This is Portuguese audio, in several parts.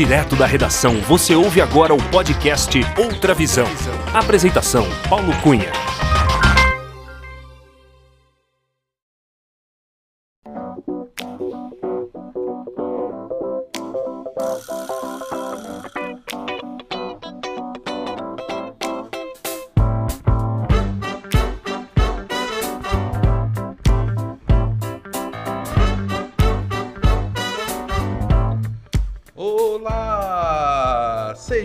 Direto da redação, você ouve agora o podcast Outra Visão. Apresentação: Paulo Cunha.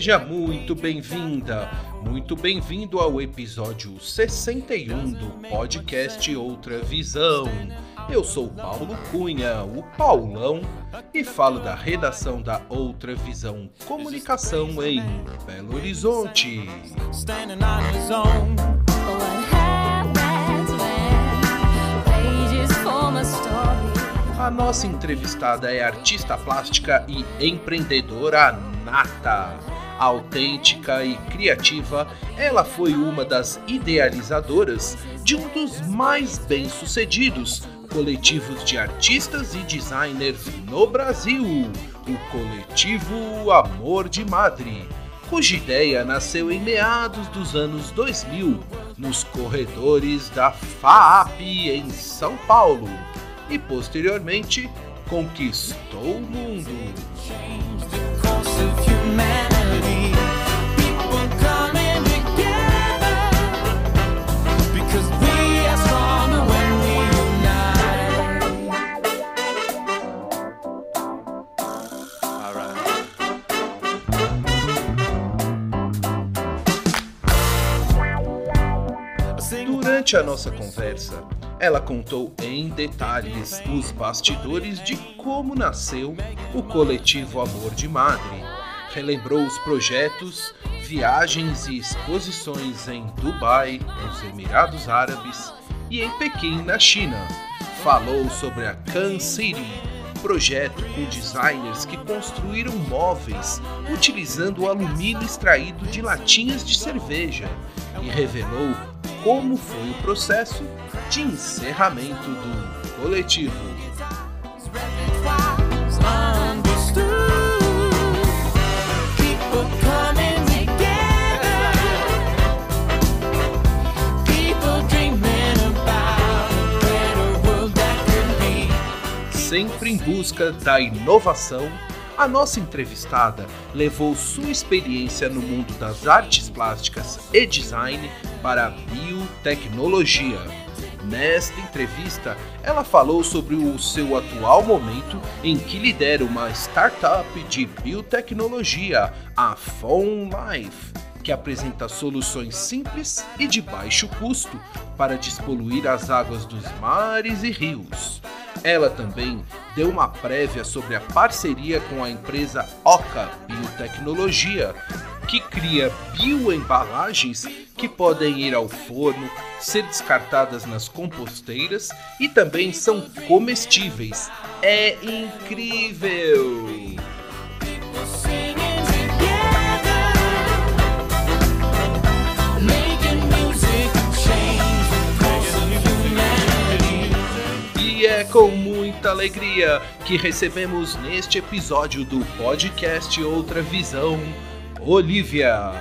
Seja muito bem-vinda, muito bem-vindo ao episódio 61 do podcast Outra Visão. Eu sou Paulo Cunha, o Paulão, e falo da redação da Outra Visão Comunicação em Belo Horizonte. A nossa entrevistada é artista plástica e empreendedora nata. Autêntica e criativa, ela foi uma das idealizadoras de um dos mais bem-sucedidos coletivos de artistas e designers no Brasil, o coletivo Amor de Madre, cuja ideia nasceu em meados dos anos 2000, nos corredores da FAAP em São Paulo e posteriormente conquistou o mundo. Durante a nossa conversa, ela contou em detalhes os bastidores de como nasceu o coletivo Amor de Madre, relembrou os projetos, viagens e exposições em Dubai, nos Emirados Árabes e em Pequim, na China. Falou sobre a Can City, projeto com designers que construíram móveis utilizando alumínio extraído de latinhas de cerveja e revelou como foi o processo de encerramento do coletivo. Sempre em busca da inovação, a nossa entrevistada levou sua experiência no mundo das artes plásticas e design para a biotecnologia. Nesta entrevista, ela falou sobre o seu atual momento em que lidera uma startup de biotecnologia, a Phone Life, que apresenta soluções simples e de baixo custo para despoluir as águas dos mares e rios. Ela também deu uma prévia sobre a parceria com a empresa Oca Biotecnologia, que cria bioembalagens que podem ir ao forno, ser descartadas nas composteiras e também são comestíveis. É incrível! E é com muita alegria que recebemos neste episódio do podcast Outra Visão, Olivia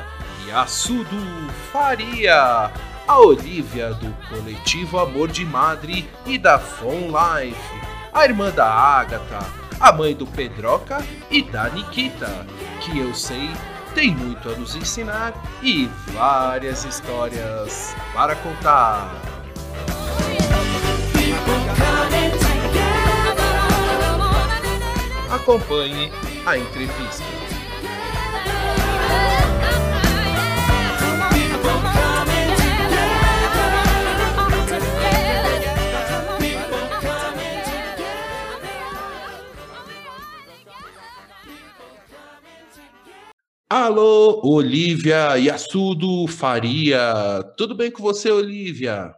Yassudo Faria, a Olivia do coletivo Amor de Madre e da Phone Life, a irmã da Ágata, a mãe do Pedroca e da Nikita, que eu sei tem muito a nos ensinar e várias histórias para contar. Acompanhe a entrevista. Alô, Olivia Yassudo Faria. Tudo bem com você, Olivia?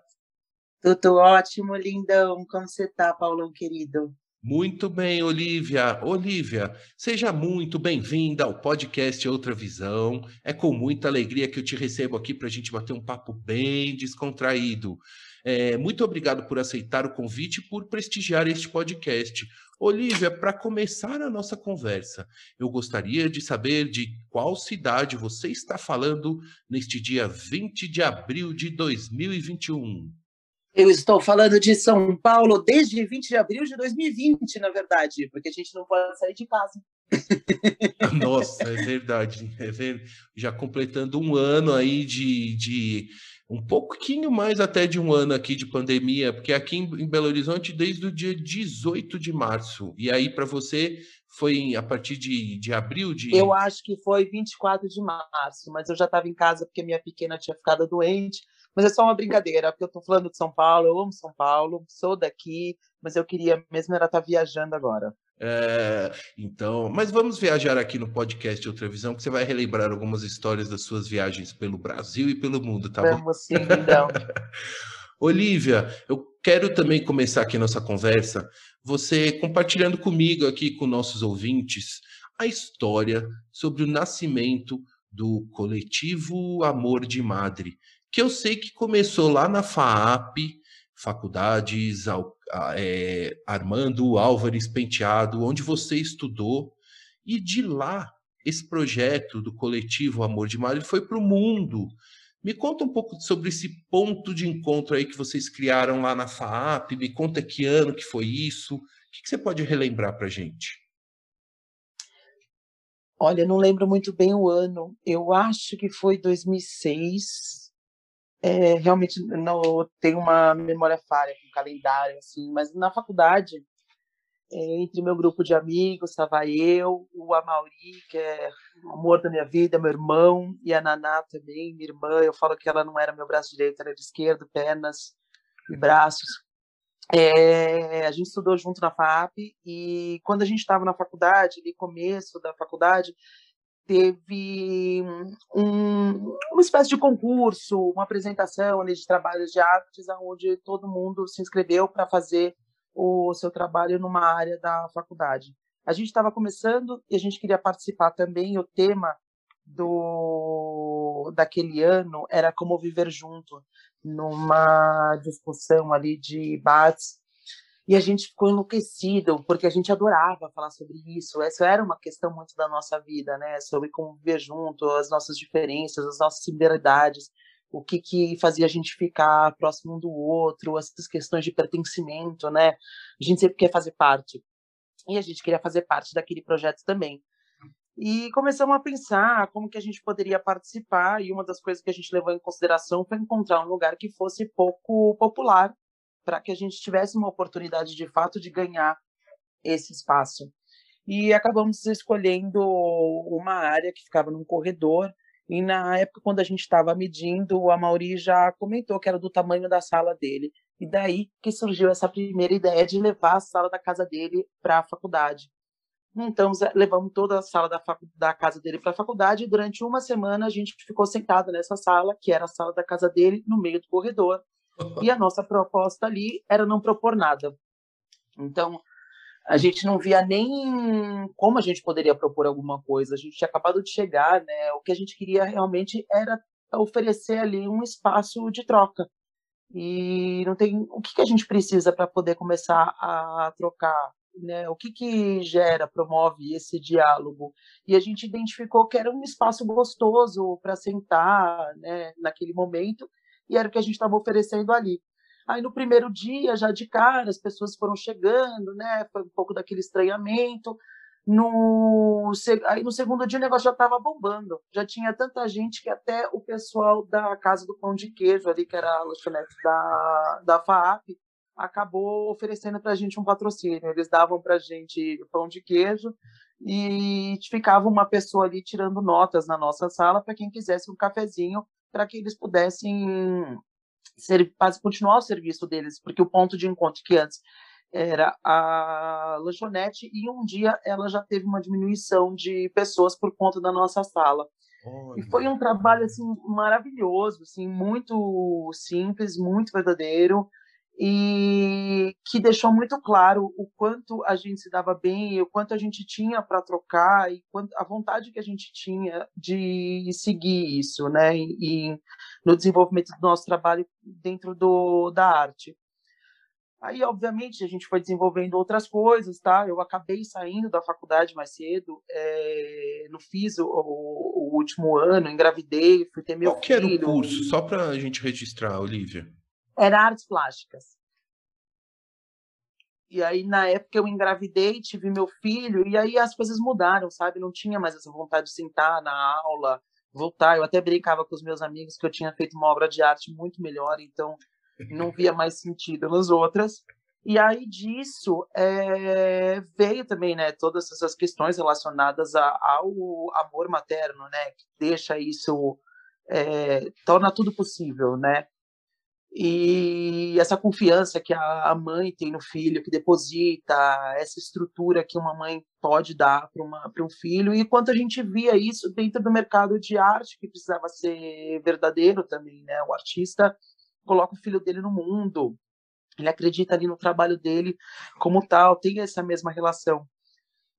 Tudo ótimo, lindão. Como você tá, Paulão querido? Muito bem, Olivia. Olivia, seja muito bem-vinda ao podcast Outra Visão. É com muita alegria que eu te recebo aqui para a gente bater um papo bem descontraído. É, muito obrigado por aceitar o convite e por prestigiar este podcast. Olivia, para começar a nossa conversa, eu gostaria de saber de qual cidade você está falando neste dia 20 de abril de 2021. Eu estou falando de São Paulo desde 20 de abril de 2020, na verdade, porque a gente não pode sair de casa. Nossa, é verdade. É ver... Já completando um ano aí de, de um pouquinho mais até de um ano aqui de pandemia, porque aqui em, Belo Horizonte desde o dia 18 de março. E aí para você foi a partir de, de abril de Eu acho que foi 24 de março, mas eu já estava em casa porque minha pequena tinha ficado doente. Mas é só uma brincadeira, porque eu estou falando de São Paulo, eu amo São Paulo, sou daqui, mas eu queria mesmo era estar viajando agora. É, então, mas vamos viajar aqui no podcast Outra Visão, que você vai relembrar algumas histórias das suas viagens pelo Brasil e pelo mundo, tá bom? Vamos sim, então. Olivia, eu quero também começar aqui nossa conversa, você compartilhando comigo aqui com nossos ouvintes a história sobre o nascimento do coletivo Amor de Madre, que eu sei que começou lá na FAAP, Faculdades é, Armando Álvares Penteado, onde você estudou, e de lá esse projeto do coletivo Amor de Madre foi para o mundo. Me conta um pouco sobre esse ponto de encontro aí que vocês criaram lá na FAAP, me conta que ano que foi isso, o que, que você pode relembrar para gente? Olha, não lembro muito bem o ano. Eu acho que foi 2006. É, realmente não tenho uma memória falha com calendário assim, mas na faculdade, é, entre meu grupo de amigos, estava eu, o Amauri, que é o amor da minha vida, meu irmão, e a Naná também, minha irmã. Eu falo que ela não era meu braço direito, era de esquerdo, pernas e braços. É, a gente estudou junto na FAP e quando a gente estava na faculdade, ali começo da faculdade, teve um, uma espécie de concurso, uma apresentação ali de trabalhos de artes, onde todo mundo se inscreveu para fazer o seu trabalho numa área da faculdade. A gente estava começando e a gente queria participar também. O tema do daquele ano era como viver junto, numa discussão ali de bates e a gente ficou enlouquecido, porque a gente adorava falar sobre isso. Essa era uma questão muito da nossa vida, né? Sobre como viver junto, as nossas diferenças, as nossas similaridades, o que, que fazia a gente ficar próximo um do outro, essas questões de pertencimento, né? A gente sempre quer fazer parte. E a gente queria fazer parte daquele projeto também. E começamos a pensar como que a gente poderia participar, e uma das coisas que a gente levou em consideração foi encontrar um lugar que fosse pouco popular, para que a gente tivesse uma oportunidade de fato de ganhar esse espaço. E acabamos escolhendo uma área que ficava num corredor, e na época, quando a gente estava medindo, a Mauri já comentou que era do tamanho da sala dele. E daí que surgiu essa primeira ideia de levar a sala da casa dele para a faculdade. Então, levamos toda a sala da, da casa dele para a faculdade e durante uma semana a gente ficou sentado nessa sala, que era a sala da casa dele, no meio do corredor. E a nossa proposta ali era não propor nada. Então, a gente não via nem como a gente poderia propor alguma coisa. A gente tinha acabado de chegar, né? O que a gente queria realmente era oferecer ali um espaço de troca. E não tem o que, que a gente precisa para poder começar a trocar, né? O que que gera, promove esse diálogo? E a gente identificou que era um espaço gostoso para sentar, né, naquele momento, e era o que a gente estava oferecendo ali. Aí no primeiro dia, já de cara, as pessoas foram chegando, né? Foi um pouco daquele estranhamento. No, aí no segundo dia o negócio já estava bombando. Já tinha tanta gente que até o pessoal da Casa do Pão de Queijo, ali, que era a lanchonete da, da FAAP, acabou oferecendo para a gente um patrocínio. Eles davam para a gente pão de queijo e ficava uma pessoa ali tirando notas na nossa sala para quem quisesse um cafezinho, para que eles pudessem ser, continuar o serviço deles, porque o ponto de encontro que antes era a lanchonete e um dia ela já teve uma diminuição de pessoas por conta da nossa sala. E foi um trabalho assim maravilhoso, assim muito simples, muito verdadeiro e que deixou muito claro o quanto a gente se dava bem, o quanto a gente tinha para trocar e quanto, a vontade que a gente tinha de seguir isso, né? E, e no desenvolvimento do nosso trabalho dentro do, da arte. Aí, obviamente, a gente foi desenvolvendo outras coisas, tá? Eu acabei saindo da faculdade mais cedo, é, não fiz o, o, o último ano, engravidei, fui ter meu Qual que era o filho. curso? Só para a gente registrar, Olivia. Era artes plásticas. E aí, na época, eu engravidei, tive meu filho, e aí as coisas mudaram, sabe? Não tinha mais essa vontade de sentar na aula, voltar. Eu até brincava com os meus amigos que eu tinha feito uma obra de arte muito melhor, então não via mais sentido nas outras. E aí disso é, veio também, né, todas essas questões relacionadas a- ao amor materno, né, que deixa isso, é, torna tudo possível, né? E essa confiança que a mãe tem no filho, que deposita, essa estrutura que uma mãe pode dar para um filho, e quanto a gente via isso dentro do mercado de arte, que precisava ser verdadeiro também, né? O artista coloca o filho dele no mundo, ele acredita ali no trabalho dele como tal, tem essa mesma relação.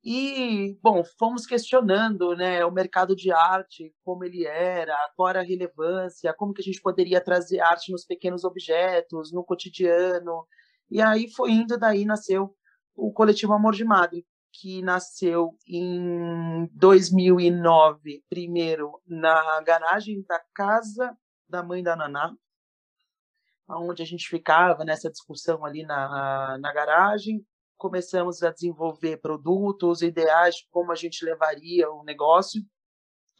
E, bom, fomos questionando, né, o mercado de arte, como ele era, qual era a relevância, como que a gente poderia trazer arte nos pequenos objetos, no cotidiano. E aí foi indo, daí nasceu o coletivo Amor de Madre, que nasceu em 2009, primeiro na garagem da casa da mãe da Naná, onde a gente ficava nessa discussão ali na, na garagem, começamos a desenvolver produtos, ideais de como a gente levaria o negócio.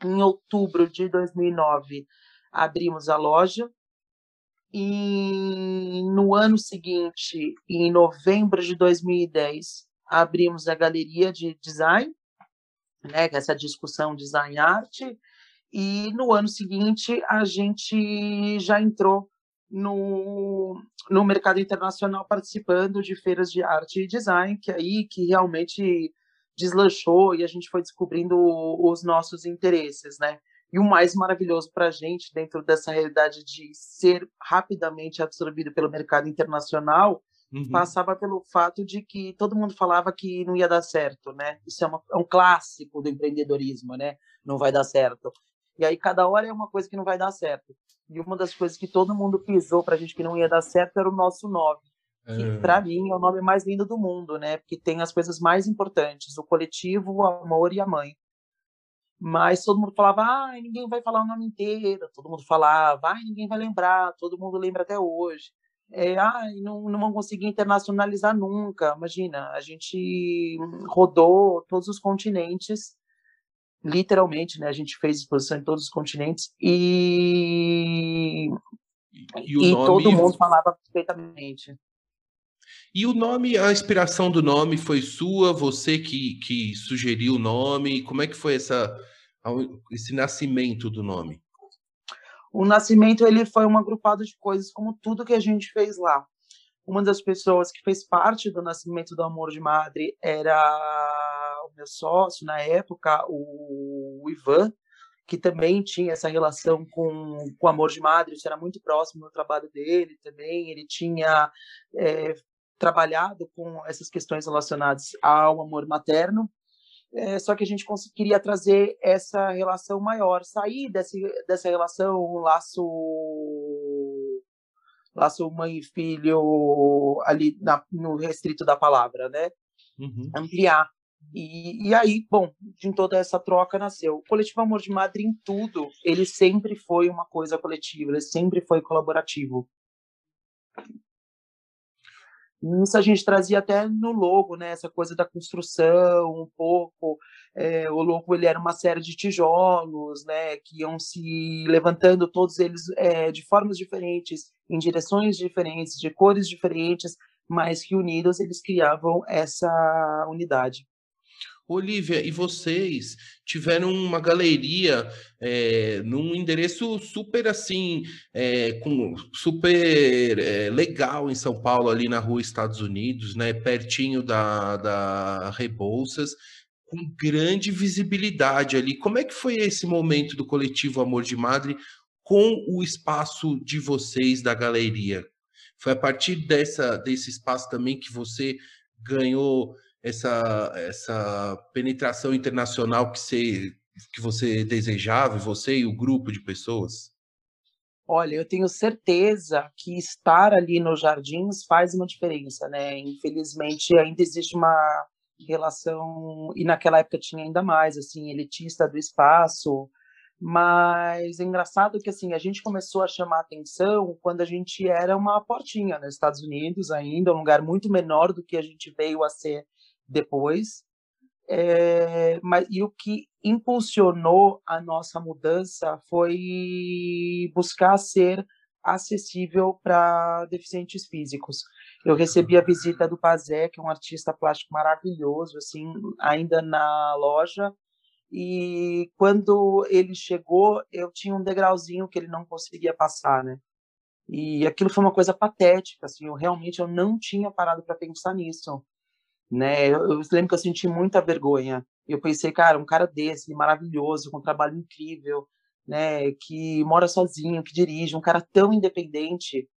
Em outubro de 2009, abrimos a loja. E no ano seguinte, em novembro de 2010, abrimos a galeria de design, né, é essa discussão design arte. E no ano seguinte, a gente já entrou no, no mercado internacional participando de feiras de arte e design, que é aí que realmente deslanchou e a gente foi descobrindo os nossos interesses, né? E o mais maravilhoso para a gente, dentro dessa realidade de ser rapidamente absorvido pelo mercado internacional, Uhum. passava pelo fato de que todo mundo falava que não ia dar certo, né? Isso é, uma- é um clássico do empreendedorismo, né? Não vai dar certo. E aí cada hora é uma coisa que não vai dar certo. E uma das coisas que todo mundo pisou pra gente que não ia dar certo era o nosso nome, que É. pra mim é o nome mais lindo do mundo, né? Porque tem as coisas mais importantes, o coletivo, o amor e a mãe. Mas todo mundo falava, ai, ninguém vai falar o nome inteiro. Todo mundo falava, ai, ninguém vai lembrar. Todo mundo lembra até hoje. É, ai, não, não vão conseguir internacionalizar nunca. Imagina, a gente rodou todos os continentes, literalmente, né? A gente fez exposição em todos os continentes e, E o e nome, todo mundo falava perfeitamente. E o nome, a inspiração do nome foi sua? Você que, que sugeriu o nome? Como é que foi essa, esse nascimento do nome? O nascimento ele foi um agrupado de coisas, como tudo que a gente fez lá. Uma das pessoas que fez parte do nascimento do Amor de Madre era o meu sócio na época, o Ivan, que também tinha essa relação com com o Amor de Madre, isso era muito próximo do trabalho dele também. Ele tinha é, trabalhado com essas questões relacionadas ao amor materno. É, só que a gente cons- queria trazer essa relação maior, sair desse, dessa relação, um laço, laço mãe e filho ali na- no restrito da palavra, né? Uhum. Ampliar. E, e aí, bom, de toda essa troca nasceu. O Coletivo Amor de Madre em tudo, ele sempre foi uma coisa coletiva, ele sempre foi colaborativo. Isso a gente trazia até no logo, né? Essa coisa da construção, um pouco. É, o logo ele era uma série de tijolos, né? Que iam se levantando todos eles é, de formas diferentes, em direções diferentes, de cores diferentes, mas que unidos eles criavam essa unidade. Olivia, e vocês tiveram uma galeria é, num endereço super assim, é, com, super é, legal em São Paulo, ali na rua Estados Unidos, né? Pertinho da, da Rebouças, com grande visibilidade ali. Como é que foi esse momento do coletivo Amor de Madre com o espaço de vocês da galeria? Foi a partir dessa, desse espaço também que você ganhou essa, essa penetração internacional que você, que você desejava, você e o grupo de pessoas? Olha, eu tenho certeza que estar ali nos jardins faz uma diferença, né? Infelizmente, ainda existe uma relação, e naquela época tinha ainda mais, assim, elitista do espaço, mas é engraçado que, assim, a gente começou a chamar atenção quando a gente era uma portinha nos Estados Unidos ainda, um lugar muito menor do que a gente veio a ser depois, é, mas, e o que impulsionou a nossa mudança foi buscar ser acessível para deficientes físicos. Eu recebi a visita do Pazé, que é um artista plástico maravilhoso, assim, ainda na loja, e quando ele chegou, eu tinha um degrauzinho que ele não conseguia passar, né? E aquilo foi uma coisa patética, assim, eu realmente eu não tinha parado para pensar nisso né? Eu, eu lembro que eu senti muita vergonha. Eu pensei, cara, um cara desse, maravilhoso, com um trabalho incrível, né? Que mora sozinho, que dirige, um cara tão independente,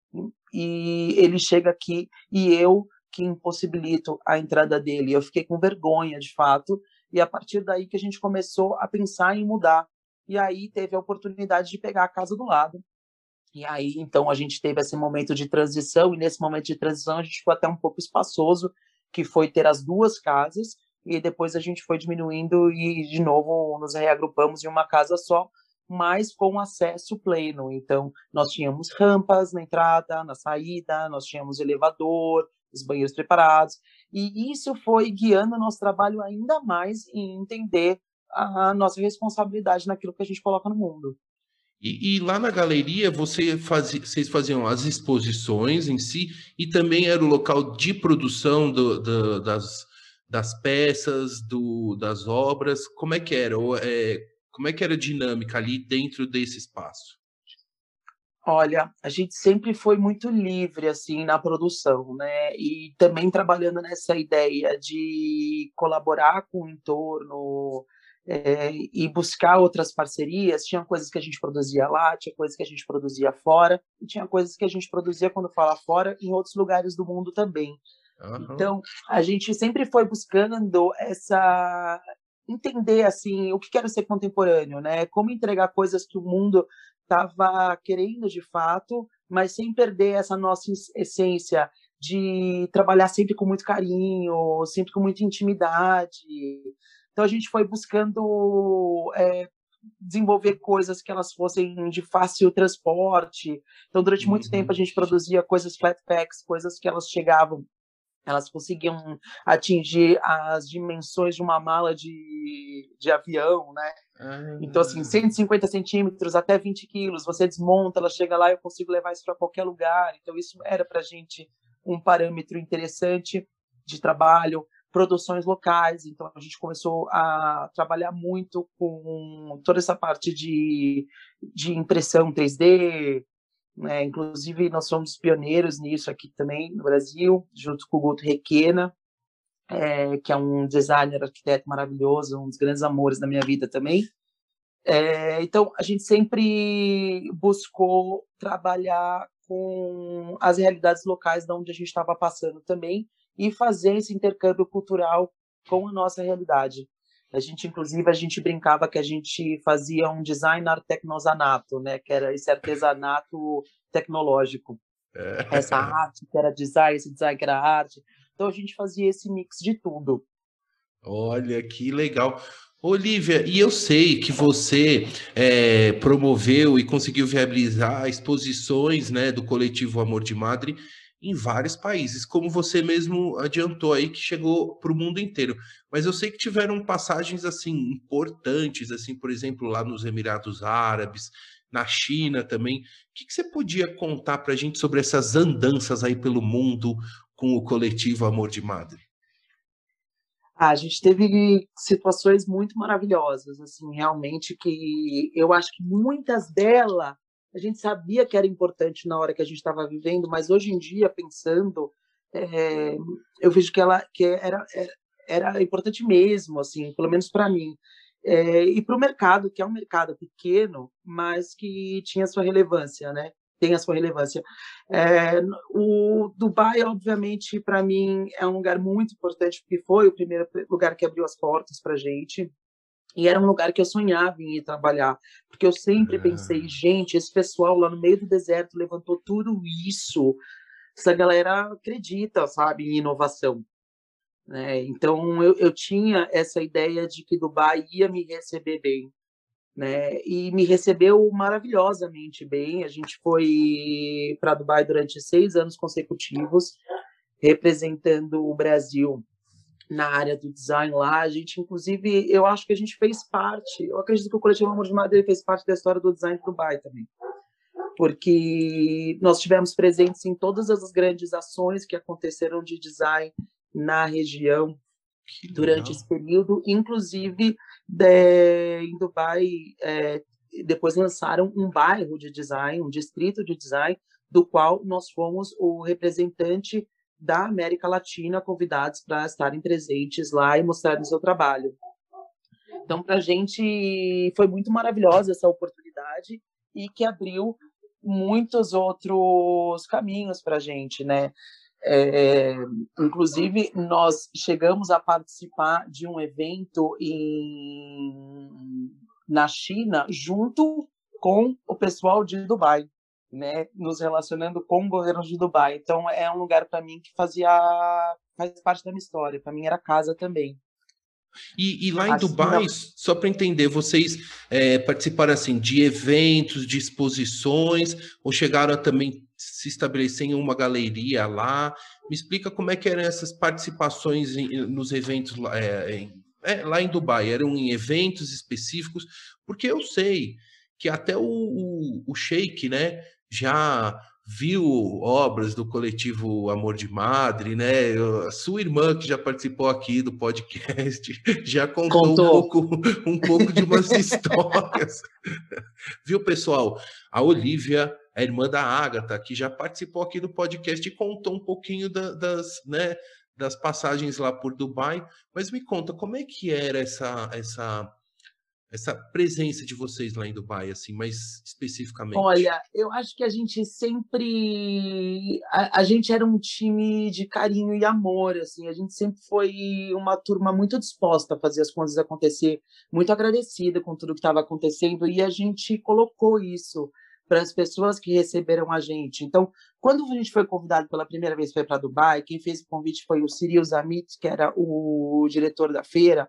e ele chega aqui e eu que impossibilito a entrada dele. Eu fiquei com vergonha, de fato, e a partir daí que a gente começou a pensar em mudar. E aí teve a oportunidade de pegar a casa do lado. E aí, então, a gente teve esse momento de transição, e nesse momento de transição a gente ficou até um pouco espaçoso, que foi ter as duas casas, e depois a gente foi diminuindo e, de novo, nos reagrupamos em uma casa só, mas com acesso pleno. Então, nós tínhamos rampas na entrada, na saída, nós tínhamos elevador, os banheiros preparados, e isso foi guiando o nosso trabalho ainda mais em entender a nossa responsabilidade naquilo que a gente coloca no mundo. E, e lá na galeria você vocês faziam as exposições em si e também era o local de produção do, do, das, das peças, do, das obras. Como é que era? Ou, é, como é que era a dinâmica ali dentro desse espaço? Olha, a gente sempre foi muito livre assim na produção, né? E também trabalhando nessa ideia de colaborar com o entorno, é, e buscar outras parcerias. Tinha coisas que a gente produzia lá, tinha coisas que a gente produzia fora, e tinha coisas que a gente produzia, quando fala fora, em outros lugares do mundo também. Uhum. Então, a gente sempre foi buscando essa entender assim o que quero ser contemporâneo, né? Como entregar coisas que o mundo estava querendo de fato, mas sem perder essa nossa essência de trabalhar sempre com muito carinho, sempre com muita intimidade, então a gente foi buscando é, desenvolver coisas que elas fossem de fácil transporte. Então durante muito uhum. tempo a gente produzia coisas flat packs, coisas que elas chegavam elas conseguiam atingir as dimensões de uma mala de, de avião, né? Ah. Então, assim, 150 centímetros até 20 quilos, você desmonta, ela chega lá, eu consigo levar isso para qualquer lugar. Então, isso era para a gente um parâmetro interessante de trabalho produções locais. Então a gente começou a trabalhar muito com toda essa parte de, de impressão 3D. Né? Inclusive nós somos pioneiros nisso aqui também no Brasil, junto com o Guto Requena, é, que é um designer, arquiteto maravilhoso, um dos grandes amores da minha vida também. É, então a gente sempre buscou trabalhar com as realidades locais de onde a gente estava passando também e fazer esse intercâmbio cultural com a nossa realidade. A gente, inclusive, a gente brincava que a gente fazia um design artecnosanato, né? Que era esse artesanato tecnológico. É. Essa arte que era design, esse design que era arte. Então a gente fazia esse mix de tudo. Olha que legal. Olivia, e eu sei que você é, promoveu e conseguiu viabilizar exposições né, do coletivo Amor de Madre em vários países, como você mesmo adiantou aí que chegou para o mundo inteiro. Mas eu sei que tiveram passagens assim importantes, assim, por exemplo, lá nos Emirados Árabes, na China também. O que, que você podia contar para a gente sobre essas andanças aí pelo mundo com o coletivo Amor de Madre? Ah, a gente teve situações muito maravilhosas, assim, realmente que eu acho que muitas delas a gente sabia que era importante na hora que a gente estava vivendo, mas hoje em dia, pensando, é, eu vejo que ela que era, era importante mesmo, assim, pelo menos para mim. É, e para o mercado, que é um mercado pequeno, mas que tinha sua relevância, né? tem a sua relevância. É, o Dubai, obviamente, para mim é um lugar muito importante porque foi o primeiro lugar que abriu as portas para gente. E era um lugar que eu sonhava em ir trabalhar, porque eu sempre Ah. pensei, gente, esse pessoal lá no meio do deserto levantou tudo isso. Essa galera acredita, sabe, em inovação. Né? Então eu, eu tinha essa ideia de que Dubai ia me receber bem, né? E me recebeu maravilhosamente bem. A gente foi para Dubai durante seis anos consecutivos, representando o Brasil na área do design lá. A gente, inclusive, eu acho que a gente fez parte. Eu acredito que o coletivo Amor de Madeira fez parte da história do design de Dubai também porque nós tivemos presentes em todas as grandes ações que aconteceram de design na região Que durante legal. esse período, inclusive de, em Dubai, é, depois lançaram um bairro de design, um distrito de design, do qual nós fomos o representante da América Latina convidados para estarem presentes lá e mostrarem seu trabalho. Então, para a gente foi muito maravilhosa essa oportunidade e que abriu muitos outros caminhos para a gente, né? É, inclusive, nós chegamos a participar de um evento em, na China junto com o pessoal de Dubai, né? Nos relacionando com o governo de Dubai. Então, é um lugar para mim que fazia faz parte da minha história. Para mim era casa também. E, e lá em Assim, Dubai, não- só para entender, vocês é, participaram assim de eventos, de exposições, ou chegaram a também se estabelecer em uma galeria lá? Me explica como é que eram essas participações em- nos eventos lá, é, em, é, lá em Dubai. Eram em eventos específicos? Porque eu sei que até o, o, o Sheik, né, já viu obras do coletivo Amor de Madre, né? A sua irmã, que já participou aqui do podcast, já contou, Contou. Um, pouco, um pouco de umas histórias. Viu, pessoal? A Olivia, a irmã da Ágata, que já participou aqui do podcast e contou um pouquinho da- das, né, das passagens lá por Dubai. Mas me conta, como é que era essa, essa, essa presença de vocês lá em Dubai, assim, mais especificamente? Olha, eu acho que a gente sempre a, a gente era um time de carinho e amor, assim, a gente sempre foi uma turma muito disposta a fazer as coisas acontecer, muito agradecida com tudo que estava acontecendo e a gente colocou isso para as pessoas que receberam a gente. Então, quando a gente foi convidado pela primeira vez para Dubai, quem fez o convite foi o Cyril Zamit, que era o diretor da feira.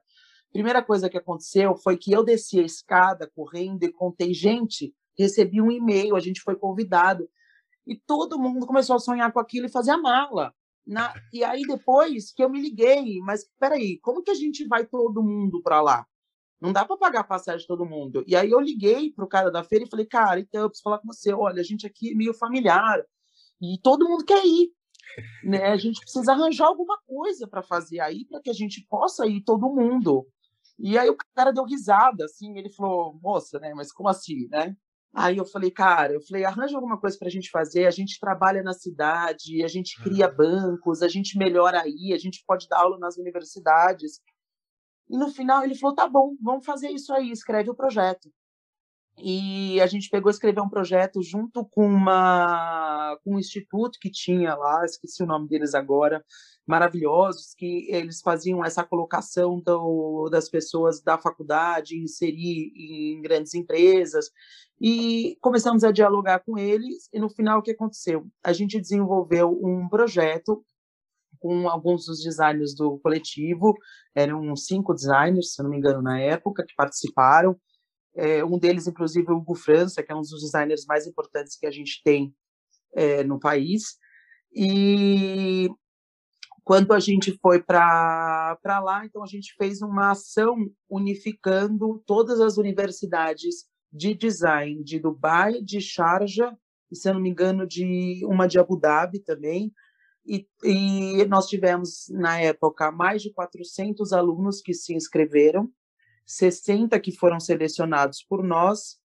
Primeira coisa que aconteceu foi que eu desci a escada correndo e contei, gente, recebi um e-mail, a gente foi convidado. E todo mundo começou a sonhar com aquilo e fazer a mala. Na, e aí depois que eu me liguei, mas peraí, como que a gente vai todo mundo para lá? Não dá para pagar a passagem de todo mundo. E aí eu liguei pro cara da feira e falei, cara, então eu preciso falar com você. Olha, a gente aqui é meio familiar e todo mundo quer ir. Né? A gente precisa arranjar alguma coisa para fazer aí para que a gente possa ir todo mundo. E aí o cara deu risada, assim, ele falou, moça, né? Mas como assim, né? Aí eu falei, cara, eu falei, arranja alguma coisa para a gente fazer. A gente trabalha na cidade, a gente cria bancos, a gente melhora aí, a gente pode dar aula nas universidades. E no final ele falou, tá bom, vamos fazer isso aí, escreve o projeto. E a gente pegou e escreveu um projeto junto com uma com um instituto que tinha lá, esqueci o nome deles agora, maravilhosos, que eles faziam essa colocação do, das pessoas da faculdade, inserir em grandes empresas, e começamos a dialogar com eles, e no final o que aconteceu? A gente desenvolveu um projeto com alguns dos designers do coletivo, eram cinco designers, se não me engano, na época, que participaram, é, um deles, inclusive, o Hugo França, que é um dos designers mais importantes que a gente tem é, no país. E quando a gente foi para lá, então a gente fez uma ação unificando todas as universidades de design de Dubai, de Sharjah, e se eu não me engano, de uma de Abu Dhabi também. E, e nós tivemos, na época, mais de 400 alunos que se inscreveram, 60 que foram selecionados por nós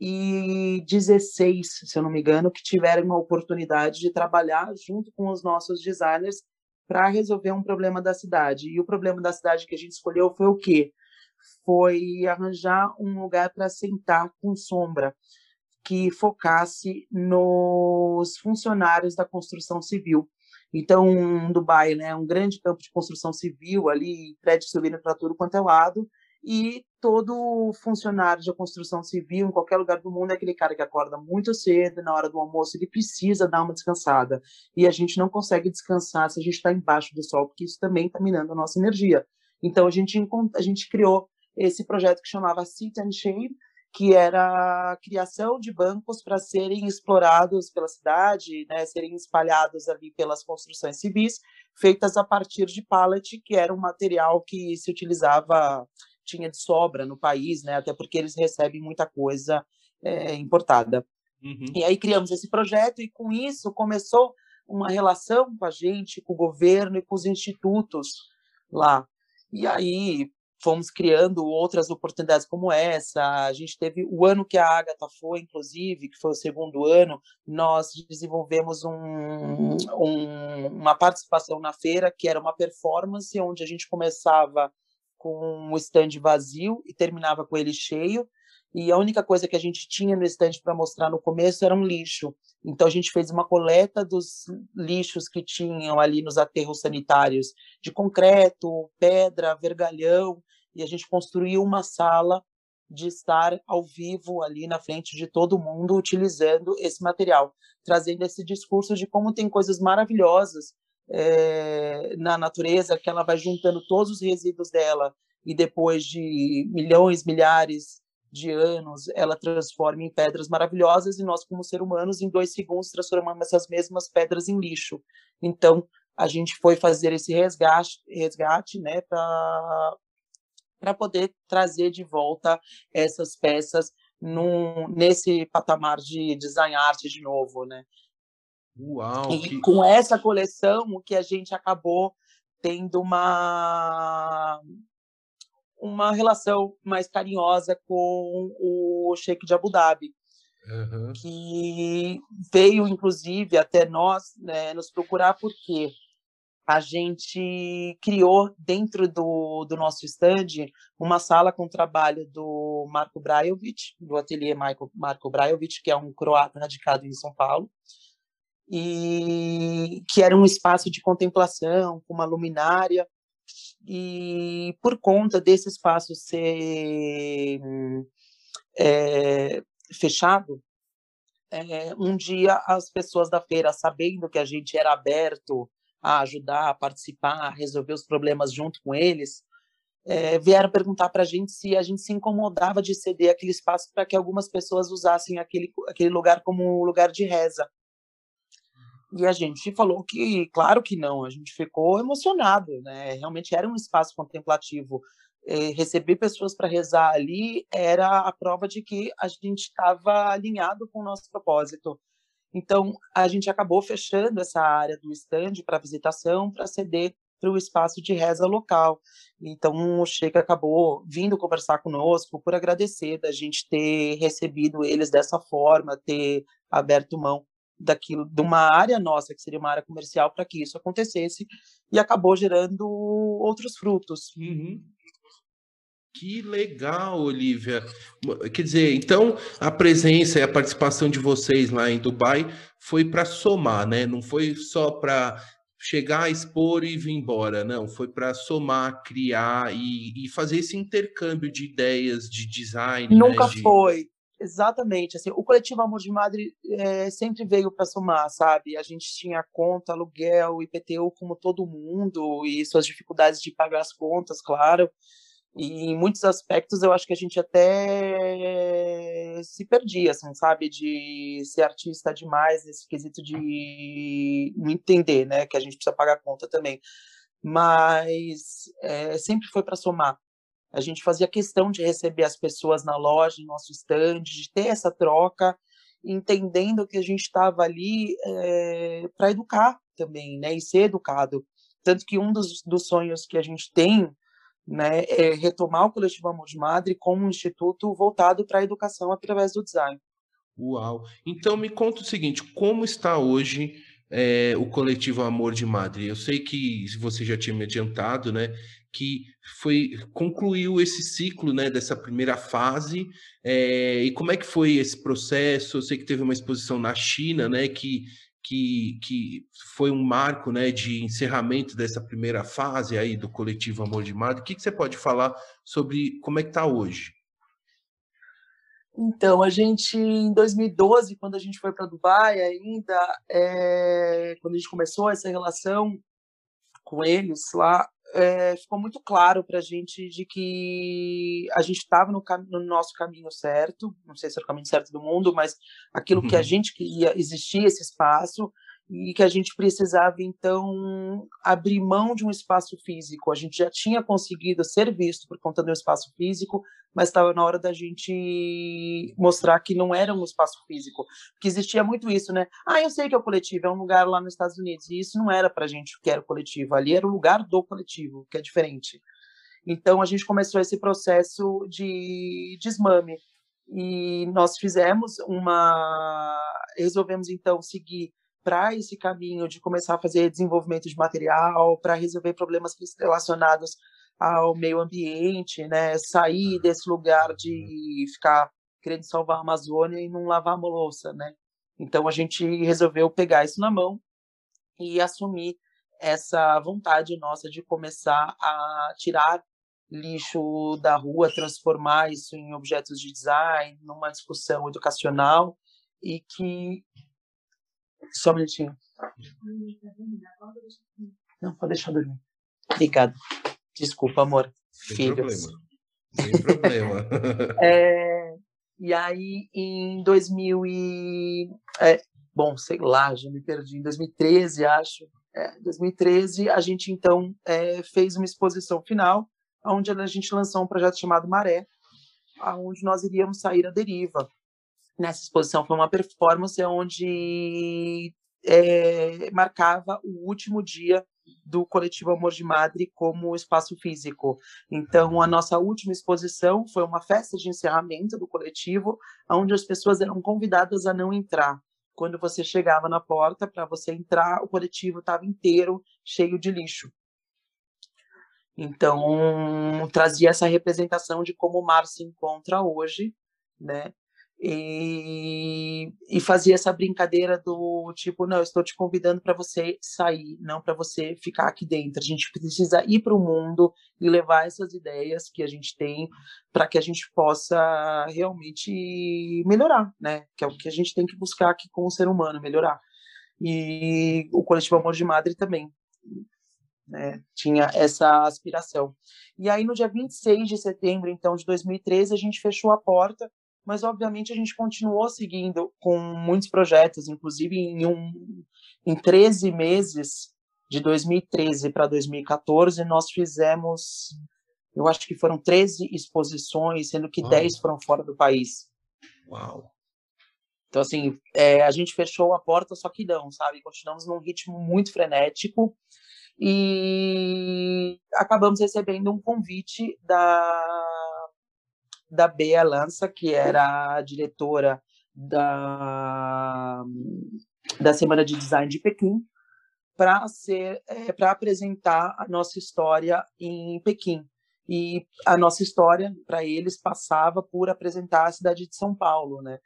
e 16, se eu não me engano, que tiveram a oportunidade de trabalhar junto com os nossos designers para resolver um problema da cidade. E o problema da cidade que a gente escolheu foi o quê? Foi arranjar um lugar para sentar com sombra. que focasse nos funcionários da construção civil. Então, Dubai, né, um grande campo de construção civil ali, prédio subindo para tudo quanto é lado, e todo funcionário de construção civil em qualquer lugar do mundo é aquele cara que acorda muito cedo, na hora do almoço ele precisa dar uma descansada. E a gente não consegue descansar se a gente está embaixo do sol, porque isso também está minando a nossa energia. Então a gente, a gente criou esse projeto que chamava Sit and Shade, que era a criação de bancos para serem explorados pela cidade, né, serem espalhados ali pelas construções civis, feitas a partir de pallet, que era um material que se utilizava, tinha de sobra no país, né, até porque eles recebem muita coisa é, importada. Uhum. E aí criamos esse projeto e com isso começou uma relação com a gente, com o governo e com os institutos lá. E aí fomos criando outras oportunidades como essa. A gente teve o ano que a Agatha foi, inclusive, que foi o segundo ano, nós desenvolvemos um, um- uma participação na feira que era uma performance onde a gente começava com o stand vazio e terminava com ele cheio. E a única coisa que a gente tinha no stand para mostrar no começo era um lixo. Então a gente fez uma coleta dos lixos que tinham ali nos aterros sanitários de concreto, pedra, vergalhão, e a gente construiu uma sala de estar ao vivo ali na frente de todo mundo utilizando esse material, trazendo esse discurso de como tem coisas maravilhosas eh, na natureza que ela vai juntando todos os resíduos dela e depois de milhões, milhares de anos, ela transforma em pedras maravilhosas e nós, como seres humanos, em dois segundos transformamos essas mesmas pedras em lixo. Então, a gente foi fazer esse resgate, resgate né, para poder trazer de volta essas peças num, nesse patamar de design art de novo, né? Uau, E que... com essa coleção, o que a gente acabou tendo uma uma relação mais carinhosa com o Sheikh de Abu Dhabi, Aham. que veio inclusive até nós né, nos procurar porque a gente criou dentro do, do nosso stand uma sala com trabalho do Marco Brajovic, do ateliê Marco, Marco Brajovic, que é um croata radicado em São Paulo, e que era um espaço de contemplação, com uma luminária, e por conta desse espaço ser é, fechado, é, um dia as pessoas da feira, sabendo que a gente era aberto a ajudar, a participar, a resolver os problemas junto com eles, é, vieram perguntar para a gente se a gente se incomodava de ceder aquele espaço para que algumas pessoas usassem aquele, aquele lugar como lugar de reza. E a gente falou que, claro que não, a gente ficou emocionado, né? Realmente era um espaço contemplativo. Eh, receber pessoas para rezar ali era a prova de que a gente estava alinhado com o nosso propósito. Então, a gente acabou fechando essa área do stand para visitação, para ceder para o espaço de reza local. Então, o Sheik acabou vindo conversar conosco por agradecer da gente ter recebido eles dessa forma, ter aberto mão daquilo, de uma área nossa, que seria uma área comercial, para que isso acontecesse, e acabou gerando outros frutos. Uhum. Que legal, Olivia. Quer dizer, então a presença e a participação de vocês lá em Dubai foi para somar, né? Não foi só para chegar, expor e vir embora, não. Foi para somar, criar e, e fazer esse intercâmbio de ideias, de design. né? Nunca de- foi. Exatamente. Assim, o coletivo Amor de Madre eh, sempre veio para somar, sabe? A gente tinha conta, aluguel, IPTU como todo mundo e suas dificuldades de pagar as contas, claro. E em muitos aspectos eu acho que a gente até se perdia, assim, sabe? De ser artista demais nesse quesito de entender, né? Que a gente precisa pagar conta também. Mas eh, sempre foi para somar. A gente fazia questão de receber as pessoas na loja, no nosso stand, de ter essa troca, entendendo que a gente estava ali para educar também, né, e ser educado. Tanto que um dos, dos sonhos que a gente tem né, é retomar o Coletivo Amor de Madre como um instituto voltado para a educação através do design. Uau. Então me conta o seguinte, como está hoje é, o coletivo Amor de Madre? Eu sei que você já tinha me adiantado, né? Que foi concluiu esse ciclo, né? Dessa primeira fase. é, e como é que foi esse processo? Eu sei que teve uma exposição na China, né? Que que, que foi um marco né, de encerramento dessa primeira fase aí do coletivo Amor de Madre. O que, que você pode falar sobre como é que está hoje? Então, a gente, em 2012, quando a gente foi para Dubai ainda, é, quando a gente começou essa relação com eles lá, é, ficou muito claro para a gente de que a gente estava no, no nosso caminho certo, não sei se era o caminho certo do mundo, mas aquilo que a Uhum. gente queria, existia esse espaço, e que a gente precisava, então, abrir mão de um espaço físico. A gente já tinha conseguido ser visto por conta do espaço físico, mas estava na hora da gente mostrar que não era um espaço físico. Porque existia muito isso, né? Ah, eu sei que é o coletivo, é um lugar lá nos Estados Unidos. E isso não era para a gente que era o coletivo. Ali era o lugar do coletivo, que é diferente. Então, a gente começou esse processo de desmame. E nós fizemos uma. Resolvemos, então, seguir para esse caminho de começar a fazer desenvolvimento de material, para resolver problemas relacionados ao meio ambiente, né? Sair desse lugar de ficar querendo salvar a Amazônia e não lavar a louça, né? Então a gente resolveu pegar isso na mão e assumir essa vontade nossa de começar a tirar lixo da rua, transformar isso em objetos de design, numa discussão educacional e que só um minutinho. Não, pode deixar dormir. Obrigada. Desculpa, amor. Sem Filhos. problema. Sem problema. É, e aí, em 2000 e... é, bom, sei lá, já me perdi. Em 2013, acho. É, 2013, a gente, então, é, fez uma exposição final, onde a gente lançou um projeto chamado Maré, onde nós iríamos sair à deriva. Nessa exposição foi uma performance onde é, marcava o último dia do coletivo Amor de Madre como espaço físico. Então, a nossa última exposição foi uma festa de encerramento do coletivo, onde as pessoas eram convidadas a não entrar. Quando você chegava na porta para você entrar, o coletivo estava inteiro cheio de lixo. Então, trazia essa representação de como o mar se encontra hoje, né? E, e fazia essa brincadeira do tipo, não, eu estou te convidando para você sair, não para você ficar aqui dentro. A gente precisa ir para o mundo e levar essas ideias que a gente tem para que a gente possa realmente melhorar, né? Que é o que a gente tem que buscar aqui com o ser humano, melhorar. E o coletivo Amor de Madre também né, tinha essa aspiração. E aí, no dia 26 de setembro, então, de 2013, a gente fechou a porta, mas, obviamente, a gente continuou seguindo com muitos projetos, inclusive em, um, em 13 meses, de 2013 para 2014, nós fizemos, eu acho que foram 13 exposições, sendo que Uau. 10 foram fora do país. Uau. Então, assim, é, a gente fechou a porta, só que não, sabe? Continuamos num ritmo muito frenético e acabamos recebendo um convite da, da Bea Lança, que era a diretora da, da Semana de Design de Pequim, para ser é, para apresentar a nossa história em Pequim. E a nossa história, para eles, passava por apresentar a cidade de São Paulo, né?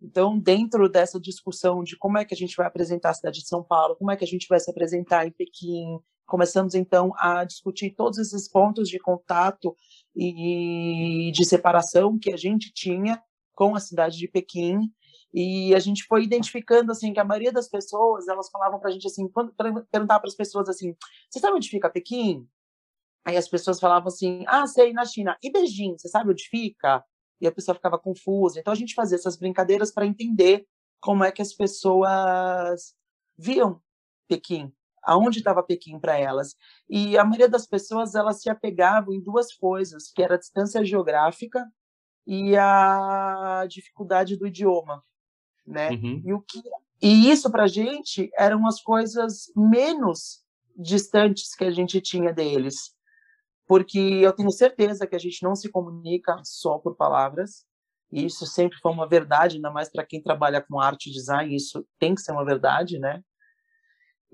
Então, dentro dessa discussão de como é que a gente vai apresentar a cidade de São Paulo, como é que a gente vai se apresentar em Pequim, começamos então a discutir todos esses pontos de contato e de separação que a gente tinha com a cidade de Pequim. E a gente foi identificando assim que a maioria das pessoas elas falavam para a gente assim quando pra perguntar para as pessoas assim você sabe onde fica Pequim? Aí as pessoas falavam assim ah sei na China. E Beijing você sabe onde fica? E a pessoa ficava confusa. Então a gente fazia essas brincadeiras para entender como é que as pessoas viam Pequim aonde estava Pequim para elas. E a maioria das pessoas elas se apegavam em duas coisas, que era a distância geográfica e a dificuldade do idioma, né? Uhum. E o que e isso para a gente eram as coisas menos distantes que a gente tinha deles, porque eu tenho certeza que a gente não se comunica só por palavras. E isso sempre foi uma verdade, ainda mais para quem trabalha com arte e design, isso tem que ser uma verdade, né?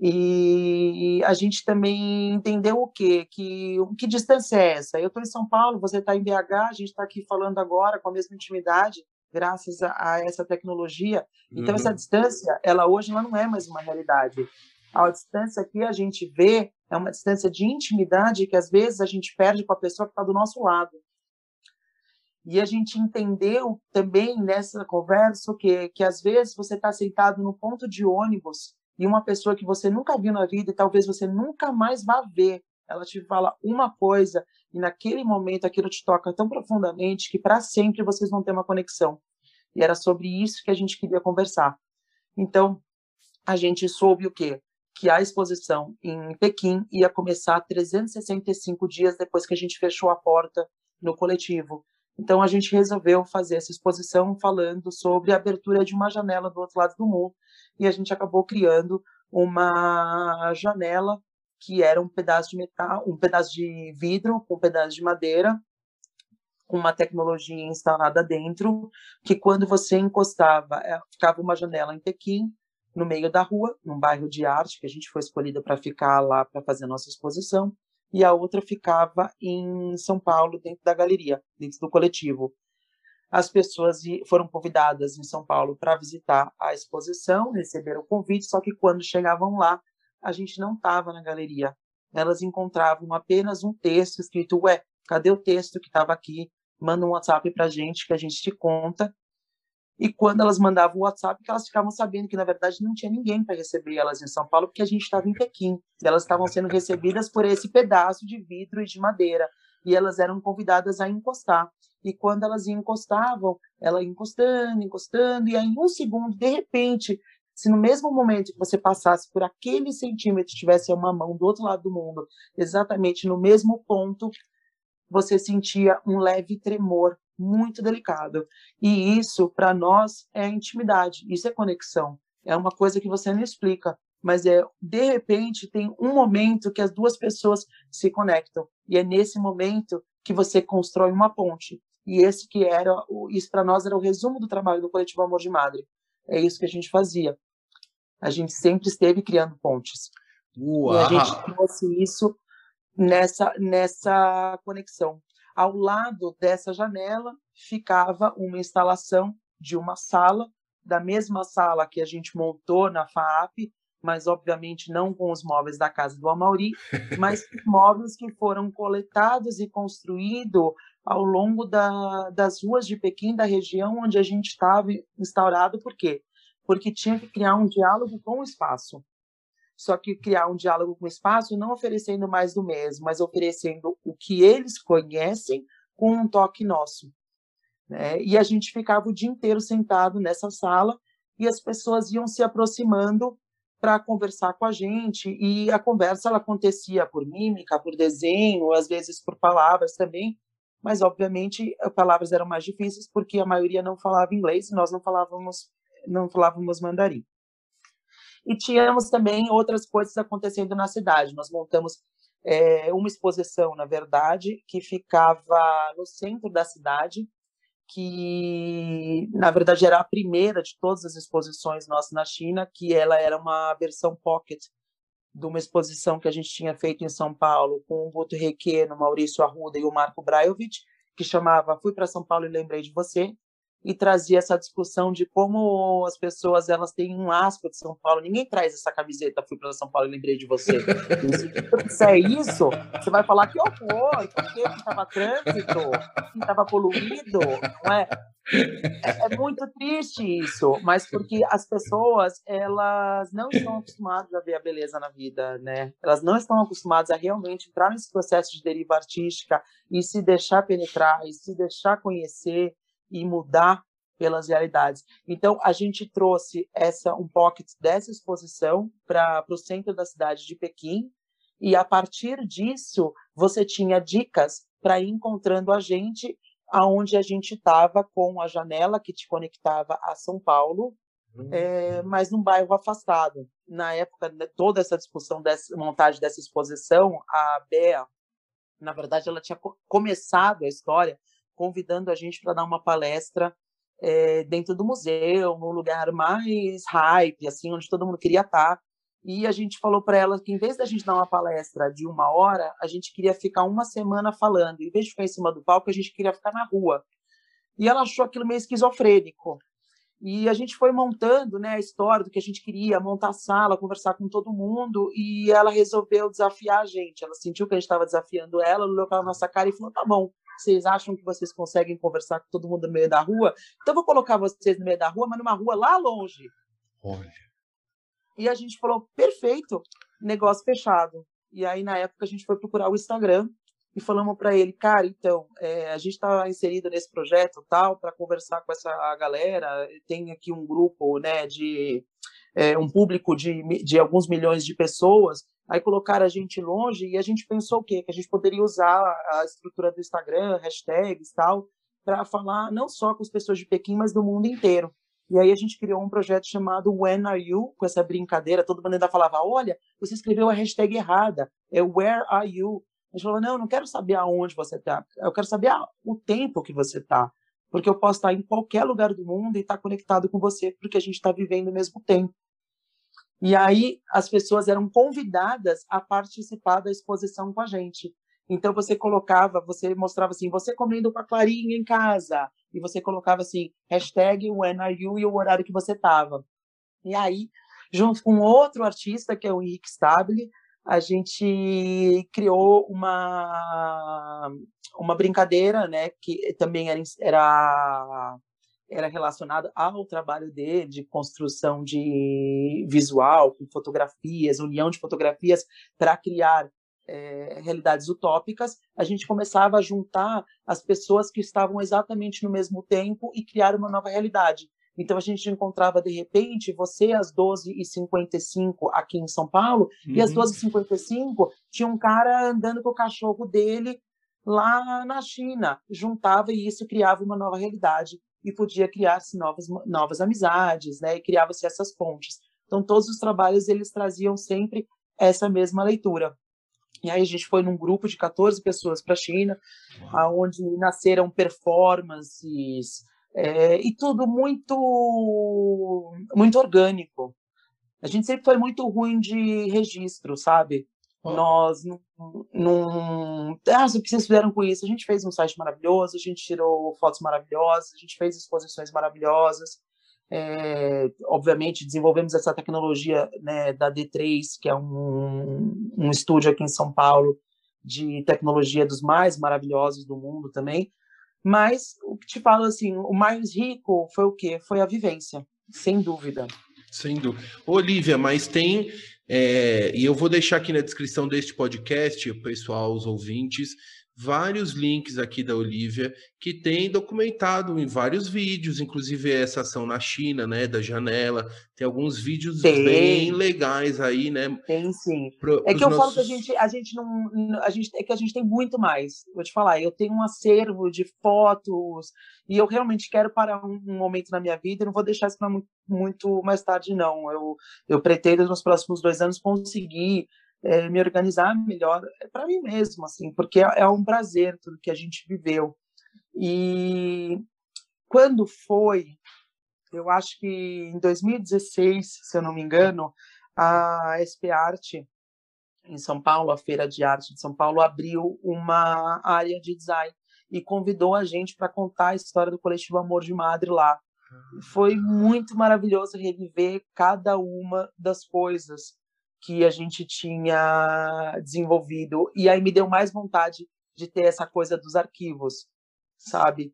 E a gente também entendeu o quê? Que, que distância é essa? Eu estou em São Paulo, você está em BH, a gente está aqui falando agora com a mesma intimidade, graças a, a essa tecnologia. Então, Uhum. essa distância, ela hoje ela não é mais uma realidade. A distância que a gente vê é uma distância de intimidade que, às vezes, a gente perde com a pessoa que está do nosso lado. E a gente entendeu também nessa conversa que, que às vezes, você está sentado no ponto de ônibus e uma pessoa que você nunca viu na vida e talvez você nunca mais vá ver, ela te fala uma coisa e naquele momento aquilo te toca tão profundamente que para sempre vocês vão ter uma conexão. E era sobre isso que a gente queria conversar. Então, a gente soube o quê? Que a exposição em Pequim ia começar 365 dias depois que a gente fechou a porta no coletivo. Então, a gente resolveu fazer essa exposição falando sobre a abertura de uma janela do outro lado do mundo. E a gente acabou criando uma janela que era um pedaço de metal, um pedaço de vidro com um pedaço de madeira, com uma tecnologia instalada dentro, que quando você encostava, eh, ficava uma janela em Pequim, no meio da rua, num bairro de arte, que a gente foi escolhida para ficar lá para fazer a nossa exposição, e a outra ficava em São Paulo, dentro da galeria, dentro do coletivo. As pessoas foram convidadas em São Paulo para visitar a exposição, receberam o convite, só que quando chegavam lá, a gente não estava na galeria. Elas encontravam apenas um texto escrito: Ué, cadê o texto que estava aqui? Manda um WhatsApp para a gente que a gente te conta. E quando elas mandavam o WhatsApp, elas ficavam sabendo que, na verdade, não tinha ninguém para receber elas em São Paulo, porque a gente estava em Pequim. Elas estavam sendo recebidas por esse pedaço de vidro e de madeira. E elas eram convidadas a encostar. E quando elas encostavam, ela encostando, encostando, e aí, em um segundo, de repente, se no mesmo momento que você passasse por aquele centímetro, tivesse uma mão do outro lado do mundo, exatamente no mesmo ponto, você sentia um leve tremor muito delicado. E isso, para nós, é intimidade, isso é conexão. É uma coisa que você não explica, mas é de repente tem um momento que as duas pessoas se conectam e é nesse momento que você constrói uma ponte. E esse que era, isso para nós era o resumo do trabalho do coletivo Amor de Madre. É isso que a gente fazia. A gente sempre esteve criando pontes. E a gente trouxe isso nessa, nessa conexão. Ao lado dessa janela ficava uma instalação de uma sala, da mesma sala que a gente montou na FAAP, mas obviamente não com os móveis da casa do Amauri, mas móveis que foram coletados e construídos ao longo da, das ruas de Pequim, da região onde a gente estava instaurado. Por quê? Porque tinha que criar um diálogo com o espaço só que criar um diálogo com o espaço, não oferecendo mais do mesmo, mas oferecendo o que eles conhecem com um toque nosso. Né? E a gente ficava o dia inteiro sentado nessa sala e as pessoas iam se aproximando para conversar com a gente e a conversa ela acontecia por mímica, por desenho, às vezes por palavras também, mas obviamente palavras eram mais difíceis porque a maioria não falava inglês e nós não falávamos não falávamos mandarim. E tínhamos também outras coisas acontecendo na cidade. Nós montamos é, uma exposição, na verdade, que ficava no centro da cidade, que na verdade era a primeira de todas as exposições nossas na China, que ela era uma versão pocket de uma exposição que a gente tinha feito em São Paulo com o Guto Requeno, Maurício Arruda e o Marco Brajovic, que chamava Fui para São Paulo e lembrei de você, e trazia essa discussão de como as pessoas elas têm um asco de São Paulo. Ninguém traz essa camiseta Fui para São Paulo e lembrei de você. Se é isso, você vai falar que horror, porque estava trânsito, estava poluído, não é? É, é muito triste isso, mas porque as pessoas elas não estão acostumadas a ver a beleza na vida, né? Elas não estão acostumadas a realmente entrar nesse processo de deriva artística e se deixar penetrar e se deixar conhecer e mudar pelas realidades. Então a gente trouxe essa um pocket dessa exposição para o centro da cidade de Pequim e a partir disso você tinha dicas para ir encontrando a gente aonde a gente estava com a janela que te conectava a São Paulo, é, mas num bairro afastado. Na época, né, toda essa discussão dessa montagem dessa exposição, a Bea, na verdade, ela tinha co começado a história convidando a gente para dar uma palestra é, dentro do museu, num lugar mais hype, assim, onde todo mundo queria estar. E a gente falou para ela que, em vez da gente dar uma palestra de uma hora, a gente queria ficar uma semana falando. Em vez de ficar em cima do palco, a gente queria ficar na rua. E ela achou aquilo meio esquizofrênico. E a gente foi montando né, a história do que a gente queria, montar a sala, conversar com todo mundo, e ela resolveu desafiar a gente. Ela sentiu que a gente estava desafiando ela, olhou para nossa cara e falou: tá bom, vocês acham que vocês conseguem conversar com todo mundo no meio da rua? Então vou colocar vocês no meio da rua, mas numa rua lá longe. Olha. E a gente falou: perfeito, negócio fechado. E aí, na época, a gente foi procurar o Instagram e falamos para ele, cara, então, é, a gente está inserido nesse projeto tal para conversar com essa galera. Tem aqui um grupo, né, de é, um público de, de alguns milhões de pessoas. Aí colocaram a gente longe e a gente pensou o quê? Que a gente poderia usar a estrutura do Instagram, hashtags tal, para falar não só com as pessoas de Pequim, mas do mundo inteiro. E aí a gente criou um projeto chamado When Are You, com essa brincadeira, todo mundo ainda falava, olha, você escreveu a hashtag errada, é Where Are You? A gente falou, não, eu não quero saber aonde você está, eu quero saber o tempo que você está, porque eu posso estar em qualquer lugar do mundo e estar conectado com você, porque a gente está vivendo o mesmo tempo. E aí as pessoas eram convidadas a participar da exposição com a gente. Então você colocava, você mostrava assim, você comendo com a Clarinha em casa, e você colocava assim, hashtag when are you e o horário que você estava. E aí, junto com outro artista, que é o Henrique Stabile, a gente criou uma, uma brincadeira, né, que também era, era, era relacionada ao trabalho dele, de construção de visual, com fotografias, união de fotografias para criar eh, realidades utópicas, a gente começava a juntar as pessoas que estavam exatamente no mesmo tempo e criar uma nova realidade. Então a gente encontrava de repente você às 12h55 aqui em São Paulo, e às Uhum. 12h55 tinha um cara andando com o cachorro dele lá na China. Juntava e isso criava uma nova realidade e podia criar-se novas, novas amizades, né? E criava-se essas pontes. Então todos os trabalhos eles traziam sempre essa mesma leitura. E aí a gente foi num grupo de 14 pessoas para a China, aonde nasceram performances é, e tudo muito muito orgânico. A gente sempre foi muito ruim de registro, sabe? Nós não, não. Ah, o que vocês fizeram com isso? A gente fez um site maravilhoso, a gente tirou fotos maravilhosas, a gente fez exposições maravilhosas. É, obviamente, desenvolvemos essa tecnologia né, da D3, que é um, um estúdio aqui em São Paulo de tecnologia dos mais maravilhosos do mundo também. Mas o que te falo assim, o mais rico foi o quê? Foi a vivência, sem dúvida. Sem dúvida. Olivia, mas tem. É, e eu vou deixar aqui na descrição deste podcast, pessoal, os ouvintes, vários links aqui da Olivia que tem documentado em vários vídeos, inclusive essa ação na China, né, da janela. Tem alguns vídeos Tem. bem legais aí, né? Tem sim. pro- É que eu falo que a nossos- gente, a gente não, a gente, é que a gente tem muito mais. Vou te falar, eu tenho um acervo de fotos e eu realmente quero parar um, um momento na minha vida. e não vou deixar isso para muito, muito mais tarde, não. Eu, eu pretendo nos próximos dois anos conseguir eh, me organizar melhor para mim mesmo, assim, porque é, é um prazer tudo que a gente viveu. E quando foi, eu acho que em 2016, se eu não me engano, a SP Arte em São Paulo, a Feira de Arte de São Paulo, abriu uma área de design e convidou a gente para contar a história do coletivo Amor de Madre lá. Foi muito maravilhoso reviver cada uma das coisas que a gente tinha desenvolvido. E aí me deu mais vontade de ter essa coisa dos arquivos, sabe?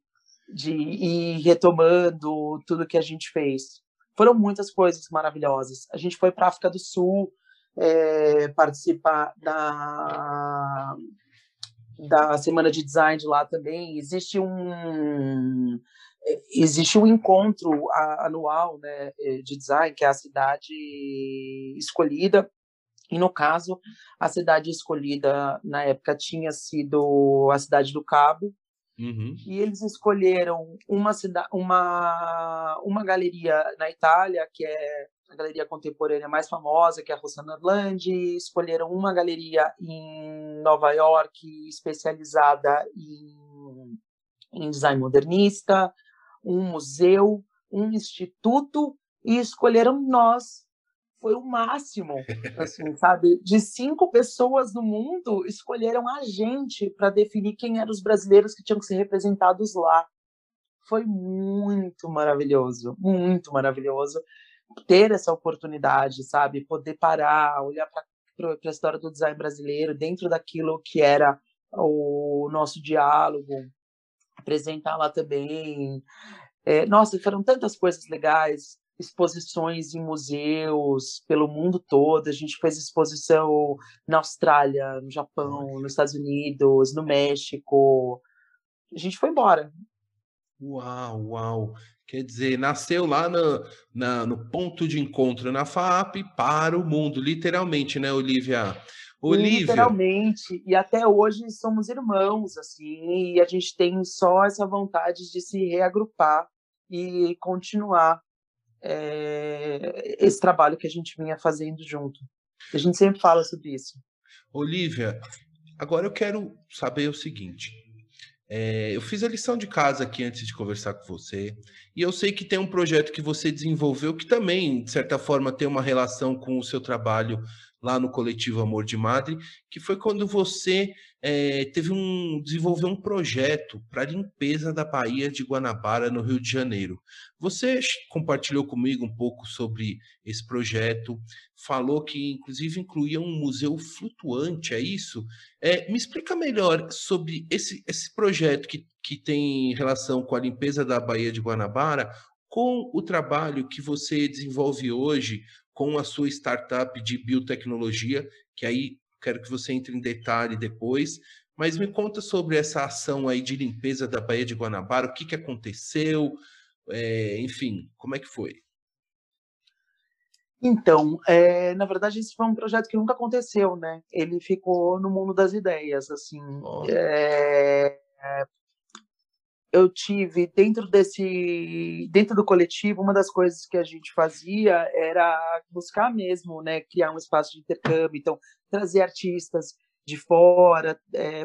De ir retomando tudo que a gente fez. Foram muitas coisas maravilhosas. A gente foi para a África do Sul, é, participar da da semana de design de lá também existe um existe um encontro anual né de design que é a cidade escolhida e no caso a cidade escolhida na época tinha sido a cidade do Cabo Uhum. e eles escolheram uma cida- uma uma galeria na Itália que é a galeria contemporânea mais famosa que é a Rossana Orlandi escolheram uma galeria em Nova York especializada em, em design modernista um museu um instituto e escolheram nós foi o máximo, assim, sabe? De cinco pessoas no mundo, escolheram a gente para definir quem eram os brasileiros que tinham que ser representados lá. Foi muito maravilhoso, muito maravilhoso ter essa oportunidade, sabe? Poder parar, olhar para a história do design brasileiro dentro daquilo que era o nosso diálogo, apresentar lá também. É, nossa, foram tantas coisas legais, exposições em museus pelo mundo todo. A gente fez exposição na Austrália, no Japão, nos Estados Unidos, no México. A gente foi embora. Uau, uau. Quer dizer, nasceu lá no, na- no ponto de encontro na FAP para o mundo, literalmente, né, Olivia? Olivia, Literalmente. E até hoje somos irmãos, assim, e a gente tem só essa vontade de se reagrupar e continuar eh, esse trabalho que a gente vinha fazendo junto. A gente sempre fala sobre isso. Olivia, agora eu quero saber o seguinte. É, eu fiz a lição de casa aqui antes de conversar com você, e eu sei que tem um projeto que você desenvolveu que também, de certa forma, tem uma relação com o seu trabalho lá no coletivo Amor de Madre, que foi quando você é, teve um desenvolveu um projeto para limpeza da Baía de Guanabara no Rio de Janeiro. Você compartilhou comigo um pouco sobre esse projeto, falou que inclusive incluía um museu flutuante, é isso? É, me explica melhor sobre esse, esse projeto que, que tem relação com a limpeza da Baía de Guanabara, com o trabalho que você desenvolve hoje com a sua startup de biotecnologia, que aí quero que você entre em detalhe depois, mas me conta sobre essa ação aí de limpeza da Baía de Guanabara, o que, que aconteceu, é, enfim, como é que foi? Então, eh, na verdade, esse foi um projeto que nunca aconteceu, né? Ele ficou no mundo das ideias, assim. Ó. Eh, eu tive dentro desse, dentro do coletivo, uma das coisas que a gente fazia era buscar mesmo, né, criar um espaço de intercâmbio, então trazer artistas de fora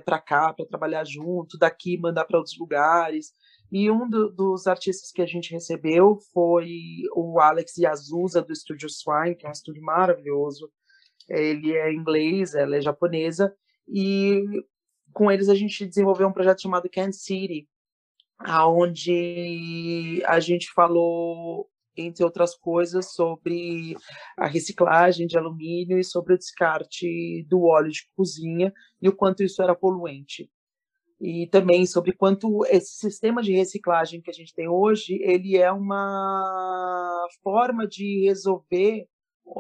para cá para trabalhar junto, daqui mandar para outros lugares. E um do- dos artistas que a gente recebeu foi o Alex Yazusa, do estúdio Swine, que é um estúdio maravilhoso. Ele é inglês, ela é japonesa, e com eles a gente desenvolveu um projeto chamado Can City, aonde a gente falou, entre outras coisas, sobre a reciclagem de alumínio e sobre o descarte do óleo de cozinha e o quanto isso era poluente e também sobre quanto esse sistema de reciclagem que a gente tem hoje ele é uma forma de resolver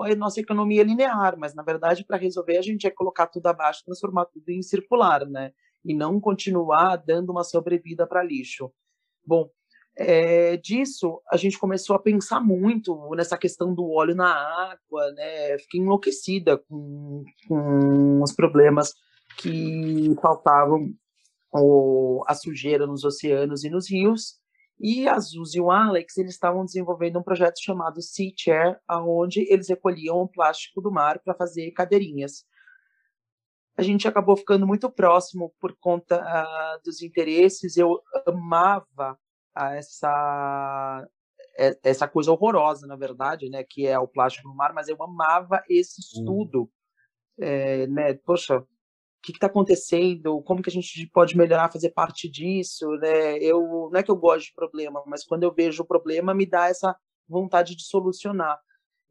a nossa economia linear, mas na verdade para resolver a gente é colocar tudo abaixo, transformar tudo em circular, né? E não continuar dando uma sobrevida para lixo. Bom, é, disso a gente começou a pensar muito nessa questão do óleo na água, né? Fiquei enlouquecida com, com os problemas que faltavam o, a sujeira nos oceanos e nos rios. E a Zuz e o Alex eles estavam desenvolvendo um projeto chamado Sea Chair, onde eles recolhiam o plástico do mar para fazer cadeirinhas. A gente acabou ficando muito próximo por conta ah, dos interesses. Eu amava ah, essa é- essa coisa horrorosa, na verdade, né, que é o plástico no mar, mas eu amava esse estudo, é, né, poxa, o que está acontecendo, como que a gente pode melhorar, fazer parte disso, né? Eu não é que eu gosto de problema, mas quando eu vejo o problema me dá essa vontade de solucionar.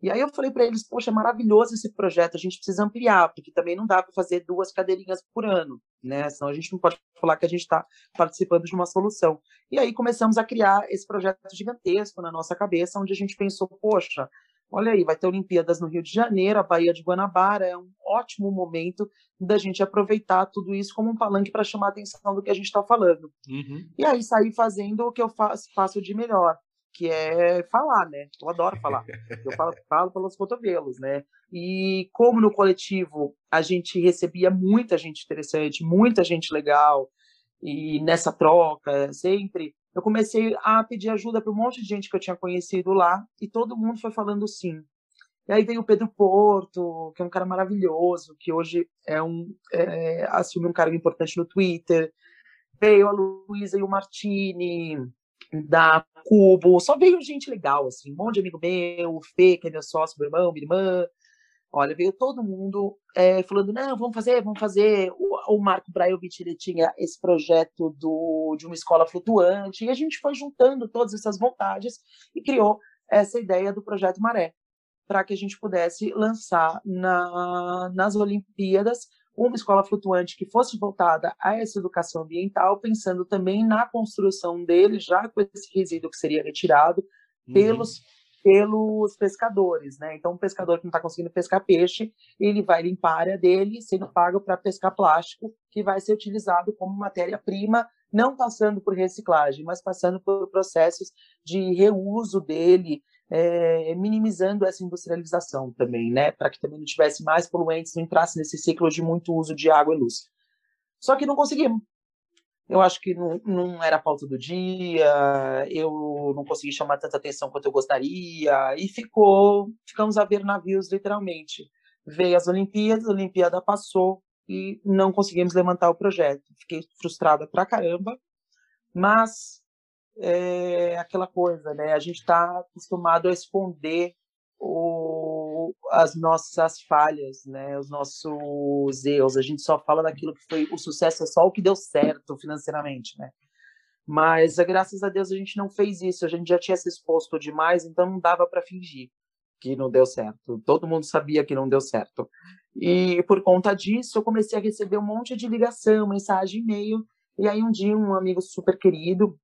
E aí eu falei para eles, poxa, é maravilhoso esse projeto, a gente precisa ampliar, porque também não dá para fazer duas cadeirinhas por ano, né? Senão a gente não pode falar que a gente está participando de uma solução. E aí começamos a criar esse projeto gigantesco na nossa cabeça, onde a gente pensou, poxa, olha aí, vai ter Olimpíadas no Rio de Janeiro, a Baía de Guanabara, é um ótimo momento da gente aproveitar tudo isso como um palanque para chamar a atenção do que a gente está falando. Uhum. E aí sair fazendo o que eu faço, faço de melhor, que é falar, né? Eu adoro falar. Eu falo, falo pelos cotovelos, né? E como no coletivo a gente recebia muita gente interessante, muita gente legal, e nessa troca sempre, eu comecei a pedir ajuda para um monte de gente que eu tinha conhecido lá, e todo mundo foi falando sim. E aí veio o Pedro Porto, que é um cara maravilhoso, que hoje é um é, assume um cargo importante no Twitter. Veio a Luísa e o Martini, da Cubo, só veio gente legal, assim, um monte de amigo meu, o Fê, que é meu sócio, meu irmão, minha irmã. Olha, veio todo mundo é, falando, não, vamos fazer, vamos fazer. O, o Marco Braiovic, ele tinha esse projeto do, de uma escola flutuante, e a gente foi juntando todas essas vontades e criou essa ideia do Projeto Maré, para que a gente pudesse lançar na, nas Olimpíadas uma escola flutuante que fosse voltada a essa educação ambiental, pensando também na construção dele, já com esse resíduo que seria retirado Uhum. pelos pelos pescadores, né? Então, um pescador que não está conseguindo pescar peixe, ele vai limpar a área dele, sendo pago para pescar plástico, que vai ser utilizado como matéria-prima, não passando por reciclagem, mas passando por processos de reuso dele, é, minimizando essa industrialização também, né? Para que também não tivesse mais poluentes, não entrasse nesse ciclo de muito uso de água e luz. Só que não conseguimos. Eu acho que não, não era a pauta do dia, eu não consegui chamar tanta atenção quanto eu gostaria, e ficou, ficamos a ver navios, literalmente. Veio as Olimpíadas, a Olimpíada passou e não conseguimos levantar o projeto. Fiquei frustrada pra caramba, mas é aquela coisa, né? A gente está acostumado a esconder o, as nossas falhas, né? Os nossos erros. A gente só fala daquilo que foi o sucesso, é só o que deu certo financeiramente, né? Mas eh, graças a Deus a gente não fez isso. A gente já tinha se exposto demais, então não dava para fingir que não deu certo. Todo mundo sabia que não deu certo. E por conta disso, eu comecei a receber um monte de ligação, mensagem, e-mail. E aí um dia um amigo super querido,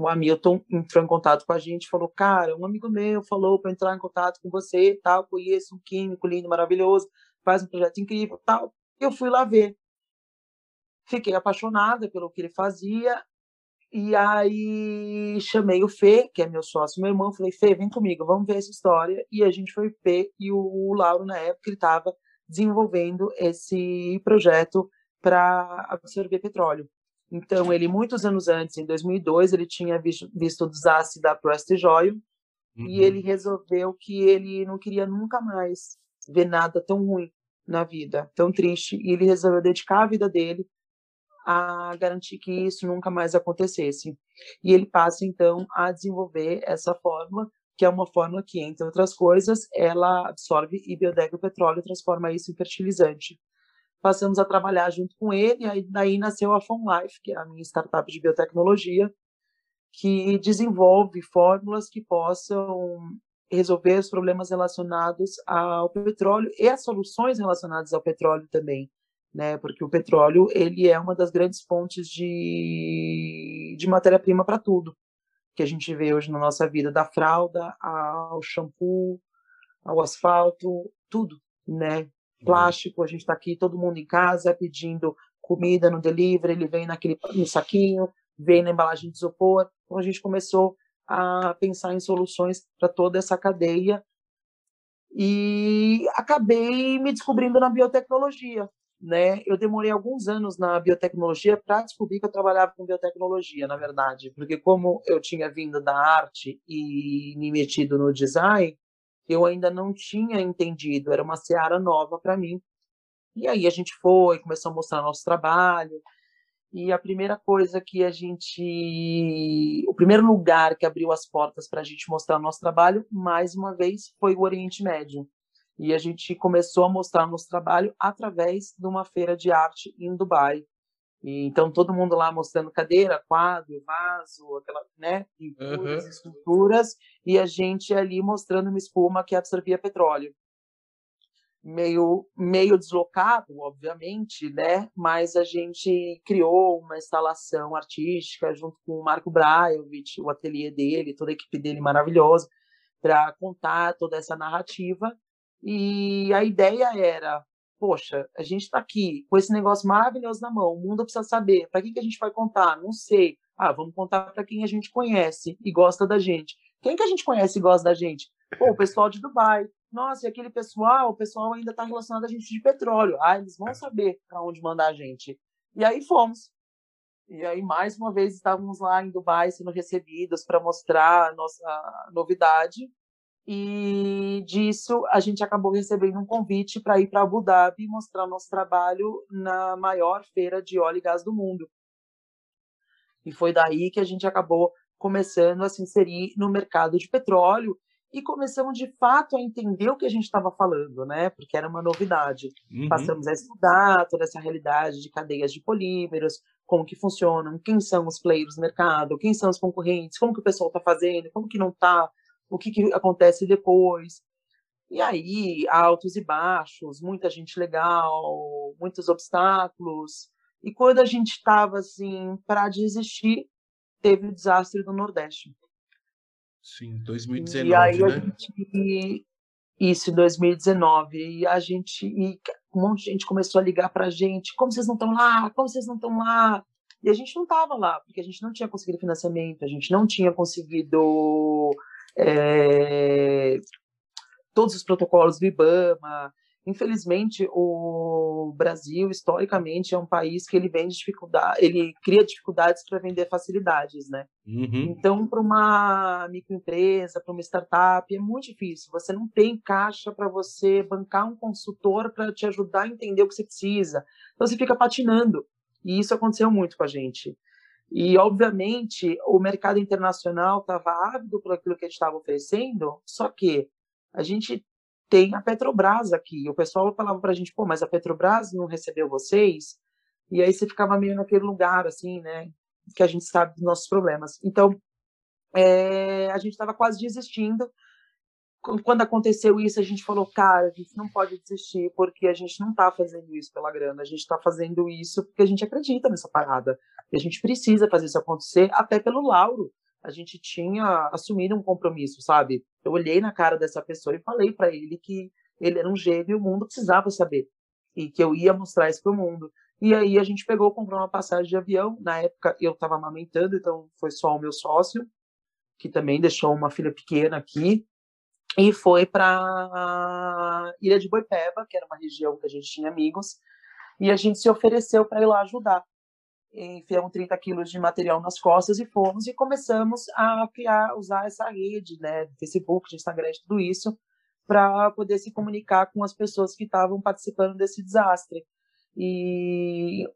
o Hamilton entrou em contato com a gente, falou: "Cara, um amigo meu falou para entrar em contato com você, tal, conheço um químico lindo, maravilhoso, faz um projeto incrível, tal". Eu fui lá ver. Fiquei apaixonada pelo que ele fazia. E aí chamei o Fê, que é meu sócio, meu irmão, falei: "Fê, vem comigo, vamos ver essa história". E a gente foi Fê e o Lauro na época ele estava desenvolvendo esse projeto para absorver petróleo. Então, ele, muitos anos antes, em 2002, ele tinha visto, visto o desastre da Prestige Oil Uhum. e ele resolveu que ele não queria nunca mais ver nada tão ruim na vida, tão triste, e ele resolveu dedicar a vida dele a garantir que isso nunca mais acontecesse. E ele passa, então, a desenvolver essa fórmula, que é uma fórmula que, entre outras coisas, ela absorve e biodegrada o petróleo e transforma isso em fertilizante passamos a trabalhar junto com ele, e aí daí nasceu a Fon Life, que é a minha startup de biotecnologia, que desenvolve fórmulas que possam resolver os problemas relacionados ao petróleo e as soluções relacionadas ao petróleo também, né? Porque o petróleo ele é uma das grandes fontes de, de matéria-prima para tudo que a gente vê hoje na nossa vida, da fralda ao shampoo, ao asfalto, tudo, né? Plástico, a gente está aqui, todo mundo em casa pedindo comida no delivery, ele vem naquele no saquinho, vem na embalagem de isopor. Então a gente começou a pensar em soluções para toda essa cadeia e acabei me descobrindo na biotecnologia, né? Eu demorei alguns anos na biotecnologia para descobrir que eu trabalhava com biotecnologia, na verdade, porque como eu tinha vindo da arte e me metido no design, eu ainda não tinha entendido, era uma seara nova para mim. E aí a gente foi, começou a mostrar nosso trabalho, e a primeira coisa que a gente. O primeiro lugar que abriu as portas para a gente mostrar nosso trabalho, mais uma vez, foi o Oriente Médio. E a gente começou a mostrar nosso trabalho através de uma feira de arte em Dubai. E, então, todo mundo lá mostrando cadeira, quadro, vaso, aquela, né, pinturas, Uhum. esculturas, e a gente ali mostrando uma espuma que absorvia petróleo meio meio deslocado, obviamente, né? Mas a gente criou uma instalação artística junto com o Marco Braiovic, o ateliê dele, toda a equipe dele maravilhosa, para contar toda essa narrativa. E a ideia era, poxa, a gente está aqui com esse negócio maravilhoso na mão, o mundo precisa saber. Para quem que a gente vai contar? Não sei. Ah, vamos contar para quem a gente conhece e gosta da gente. Quem que a gente conhece e gosta da gente? Pô, o pessoal de Dubai. Nossa, e aquele pessoal, o pessoal ainda está relacionado a gente de petróleo. Ah, eles vão saber para onde mandar a gente. E aí fomos. E aí, mais uma vez, estávamos lá em Dubai sendo recebidos para mostrar a nossa novidade. E disso, a gente acabou recebendo um convite para ir para Abu Dhabi mostrar nosso trabalho na maior feira de óleo e gás do mundo. E foi daí que a gente acabou começando a se inserir no mercado de petróleo e começamos de fato a entender o que a gente estava falando, né? Porque era uma novidade. Uhum. Passamos a estudar toda essa realidade de cadeias de polímeros, como que funcionam, quem são os players do mercado, quem são os concorrentes, como que o pessoal está fazendo, como que não está, o que, que acontece depois. E aí, altos e baixos, muita gente legal, muitos obstáculos. E quando a gente estava assim para desistir, teve o desastre do Nordeste. Sim, 2019, e aí a né? gente isso em 2019 e a gente e um monte de gente começou a ligar para a gente, como vocês não estão lá, como vocês não estão lá? E a gente não estava lá porque a gente não tinha conseguido financiamento, a gente não tinha conseguido é, todos os protocolos do IBAMA. Infelizmente, o Brasil historicamente é um país que ele vende dificuldade, ele cria dificuldades para vender facilidades, né? Uhum. Então, para uma microempresa, para uma startup, é muito difícil. Você não tem caixa para você bancar um consultor para te ajudar a entender o que você precisa. Então, você fica patinando. E isso aconteceu muito com a gente. E, obviamente, o mercado internacional estava ávido por aquilo que a gente estava oferecendo, só que a gente tem a Petrobras aqui. O pessoal falava para a gente, pô, mas a Petrobras não recebeu vocês? E aí você ficava meio naquele lugar, assim, né? Que a gente sabe dos nossos problemas. Então, é, a gente estava quase desistindo. Qu- Quando aconteceu isso, a gente falou, cara, a gente não pode desistir, porque a gente não está fazendo isso pela grana, a gente está fazendo isso porque a gente acredita nessa parada. E a gente precisa fazer isso acontecer, até pelo Lauro. A gente tinha assumido um compromisso, sabe? Eu olhei na cara dessa pessoa e falei para ele que ele era um gênio e o mundo precisava saber. E que eu ia mostrar isso para o mundo. E aí a gente pegou, comprou uma passagem de avião. Na época eu estava amamentando, então foi só o meu sócio, que também deixou uma filha pequena aqui. E foi para Ilha de Boipeba, que era uma região que a gente tinha amigos. E a gente se ofereceu para ir lá ajudar. Enfiamos 30 quilos de material nas costas e fomos e começamos a criar, usar essa rede, né, Facebook, Instagram, tudo isso, para poder se comunicar com as pessoas que estavam participando desse desastre. E,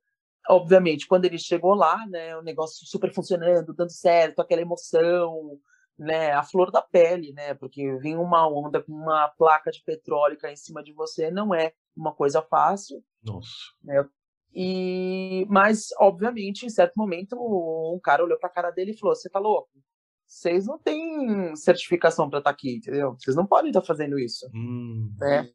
obviamente, quando ele chegou lá, né, o negócio super funcionando, dando certo, aquela emoção, né, a flor da pele, né, porque vir uma onda com uma placa de petróleo cair em cima de você não é uma coisa fácil. Nossa. E, mas, obviamente, em certo momento, um cara olhou para a cara dele e falou: Você tá louco? Vocês não têm certificação para estar aqui, entendeu? Vocês não podem estar fazendo isso, Hum. né?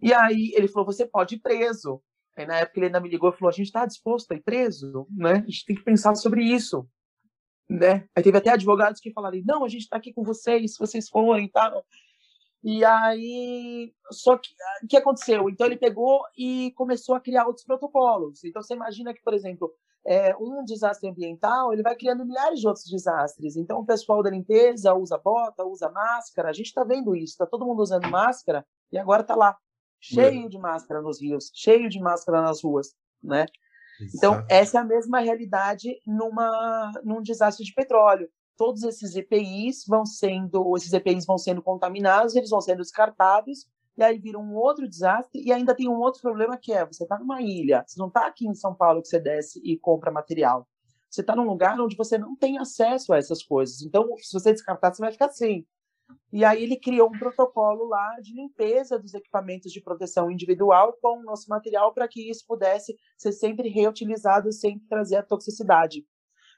E aí ele falou: Você pode ir preso. Aí na época ele ainda me ligou e falou: A gente está disposto a ir preso, né? A gente tem que pensar sobre isso, né? Aí teve até advogados que falaram: Não, a gente está aqui com vocês, se vocês forem, tá? E aí, só que o que aconteceu? Então ele pegou e começou a criar outros protocolos. Então você imagina que, por exemplo, é, um desastre ambiental, ele vai criando milhares de outros desastres. Então o pessoal da limpeza usa bota, usa máscara. A gente está vendo isso, está todo mundo usando máscara e agora está lá cheio de máscara nos rios, cheio de máscara nas ruas, né? Então, Exato. essa é a mesma realidade numa, num desastre de petróleo. Todos esses EPIs vão sendo, esses EPIs vão sendo contaminados, eles vão sendo descartados, e aí vira um outro desastre, e ainda tem um outro problema que é, você está numa ilha, você não está aqui em São Paulo que você desce e compra material. Você está num lugar onde você não tem acesso a essas coisas. Então, se você descartar, você vai ficar sem. E aí ele criou um protocolo lá de limpeza dos equipamentos de proteção individual com o nosso material para que isso pudesse ser sempre reutilizado sem trazer a toxicidade.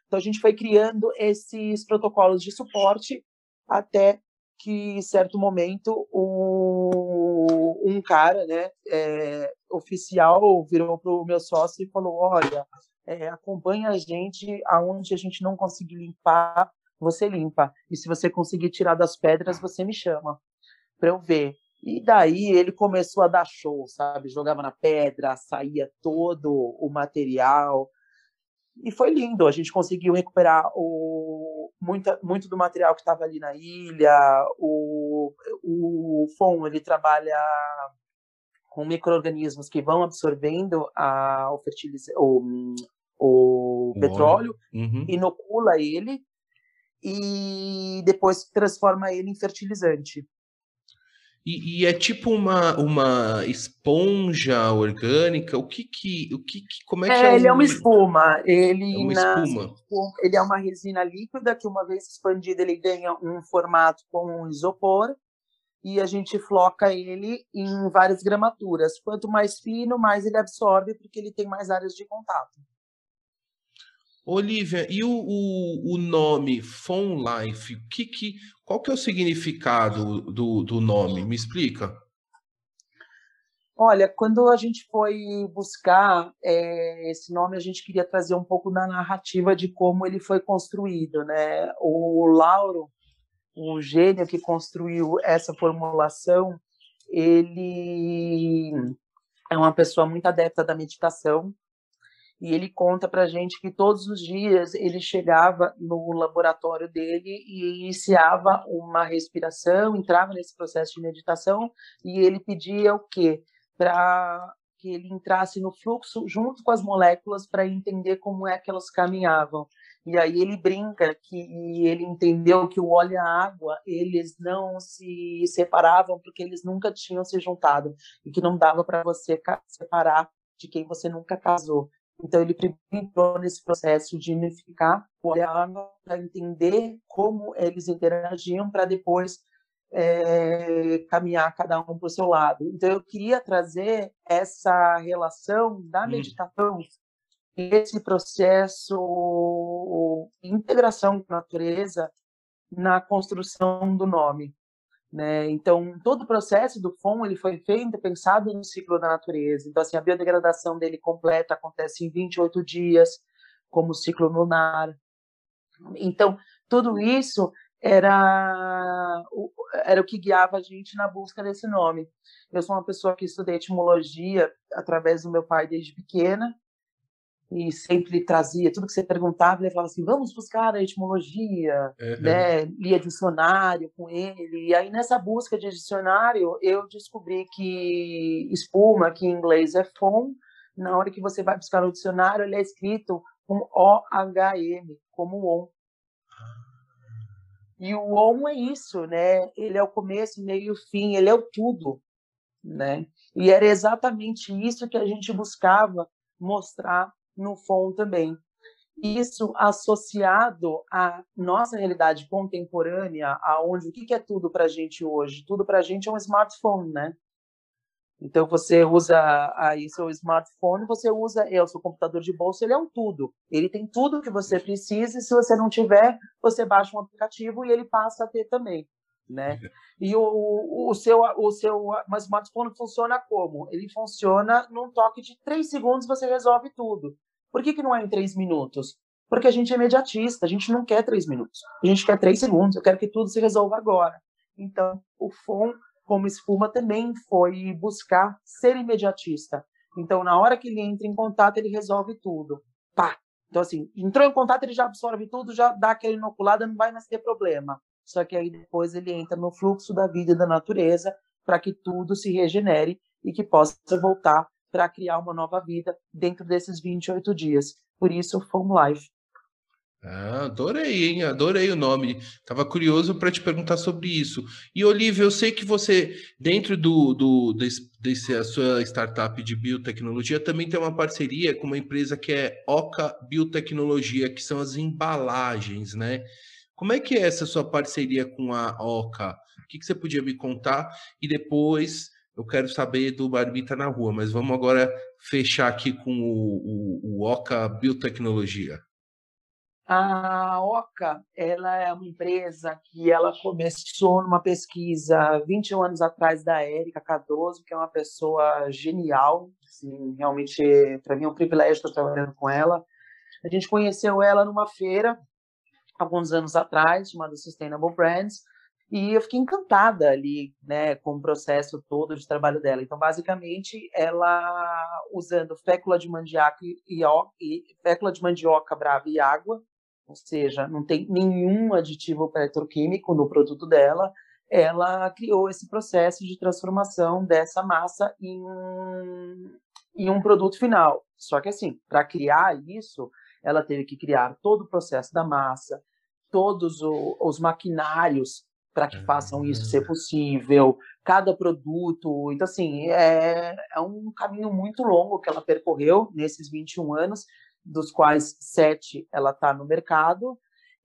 Então a gente foi criando esses protocolos de suporte até que em certo momento o, um cara, né, é, oficial virou para o meu sócio e falou, olha, é, acompanha a gente aonde a gente não conseguir limpar, você limpa. E se você conseguir tirar das pedras, você me chama para eu ver. E daí ele começou a dar show, sabe? Jogava na pedra, saía todo o material. E foi lindo. A gente conseguiu recuperar o, muita, muito do material que estava ali na ilha. O, o FON, ele trabalha com micro-organismos que vão absorvendo a, o, fertiliz... o, o O petróleo Uhum. inocula ele e depois transforma ele em fertilizante. E, e é tipo uma, uma esponja orgânica? O que que, o que, que como é que É, é ele é o- uma espuma. Ele, É uma nas- espuma. ele é uma resina líquida que, uma vez expandida, ele ganha um formato como um isopor e a gente floca ele em várias gramaturas. Quanto mais fino, mais ele absorve, porque ele tem mais áreas de contato. Olivia, e o, o, o nome Phone Life, que que, qual que é o significado do, do nome? Me explica. Olha, quando a gente foi buscar eh, esse nome, a gente queria trazer um pouco da narrativa de como ele foi construído, né? O Lauro, o gênio que construiu essa formulação, ele é uma pessoa muito adepta da meditação e ele conta para gente que todos os dias ele chegava no laboratório dele e iniciava uma respiração, entrava nesse processo de meditação e ele pedia o quê? Para que ele entrasse no fluxo junto com as moléculas para entender como é que elas caminhavam. E aí ele brinca que ele entendeu que o óleo e a água, eles não se separavam porque eles nunca tinham se juntado e que não dava para você separar de quem você nunca casou. Então ele primeiro entrou nesse processo de unificar o óleo a água para entender como eles interagiam para depois eh, caminhar cada um para o seu lado. Então eu queria trazer essa relação da Hum. meditação esse processo de integração com a natureza na construção do nome. Né? Então, todo o processo do FOM ele foi feito pensado no ciclo da natureza. Então, assim, a biodegradação dele completa acontece em 28 dias, como ciclo lunar. Então, tudo isso era o, era o que guiava a gente na busca desse nome. Eu sou uma pessoa que estudei etimologia através do meu pai desde pequena, e sempre trazia tudo que você perguntava, ele falava assim: vamos buscar a etimologia, É, é. né? Lia dicionário com ele. E aí, nessa busca de dicionário, eu descobri que espuma, que em inglês é foam, na hora que você vai buscar no dicionário, ele é escrito com O-H-M, como on. E o on é isso, né? Ele é o começo, meio e fim, ele é o tudo, né? E era exatamente isso que a gente buscava mostrar no FON também. Isso associado à nossa realidade contemporânea, aonde o que é tudo para a gente hoje? Tudo para a gente é um smartphone, né? Então você usa aí seu smartphone, você usa é o seu computador de bolsa, ele é um tudo. Ele tem tudo que você precisa e se você não tiver, você baixa um aplicativo e ele passa a ter também, né? E o, o seu o seu smartphone funciona como? Ele funciona num toque de três segundos você resolve tudo. Por que, que não é em três minutos? Porque a gente é imediatista, a gente não quer três minutos, a gente quer três segundos, eu quero que tudo se resolva agora. Então, o FON, como espuma, também foi buscar ser imediatista. Então, na hora que ele entra em contato, ele resolve tudo. Pá! Então, assim, entrou em contato, ele já absorve tudo, já dá aquela inoculada, não vai mais ter problema. Só que aí depois ele entra no fluxo da vida e da natureza para que tudo se regenere e que possa voltar para criar uma nova vida dentro desses 28 dias. Por isso, Foam Life. Ah, adorei, hein? Adorei o nome. Tava curioso para te perguntar sobre isso. E Olivia, eu sei que você, dentro do, do desse, desse- a sua startup de biotecnologia, também tem uma parceria com uma empresa que é Oca Biotecnologia, que são as embalagens, né? Como é que é essa sua parceria com a Oca? O que, que você podia me contar? E depois eu quero saber do Barbita na Rua, mas vamos agora fechar aqui com o, o, o Oca Biotecnologia. A Oca, ela é uma empresa que ela começou numa pesquisa 21 anos atrás da Érica Cardoso, que é uma pessoa genial, assim, realmente para mim é um privilégio estar trabalhando com ela. A gente conheceu ela numa feira alguns anos atrás, chamada Sustainable Brands, e eu fiquei encantada ali, né, com o processo todo de trabalho dela. Então, basicamente, ela usando fécula de mandioca e, ó- e fécula de mandioca brava e água, ou seja, não tem nenhum aditivo petroquímico no produto dela, ela criou esse processo de transformação dessa massa em, em um produto final. Só que assim, para criar isso, ela teve que criar todo o processo da massa, todos os maquinários para que façam isso ser possível, cada produto. Então, assim, é, é um caminho muito longo que ela percorreu nesses 21 anos, dos quais sete ela está no mercado.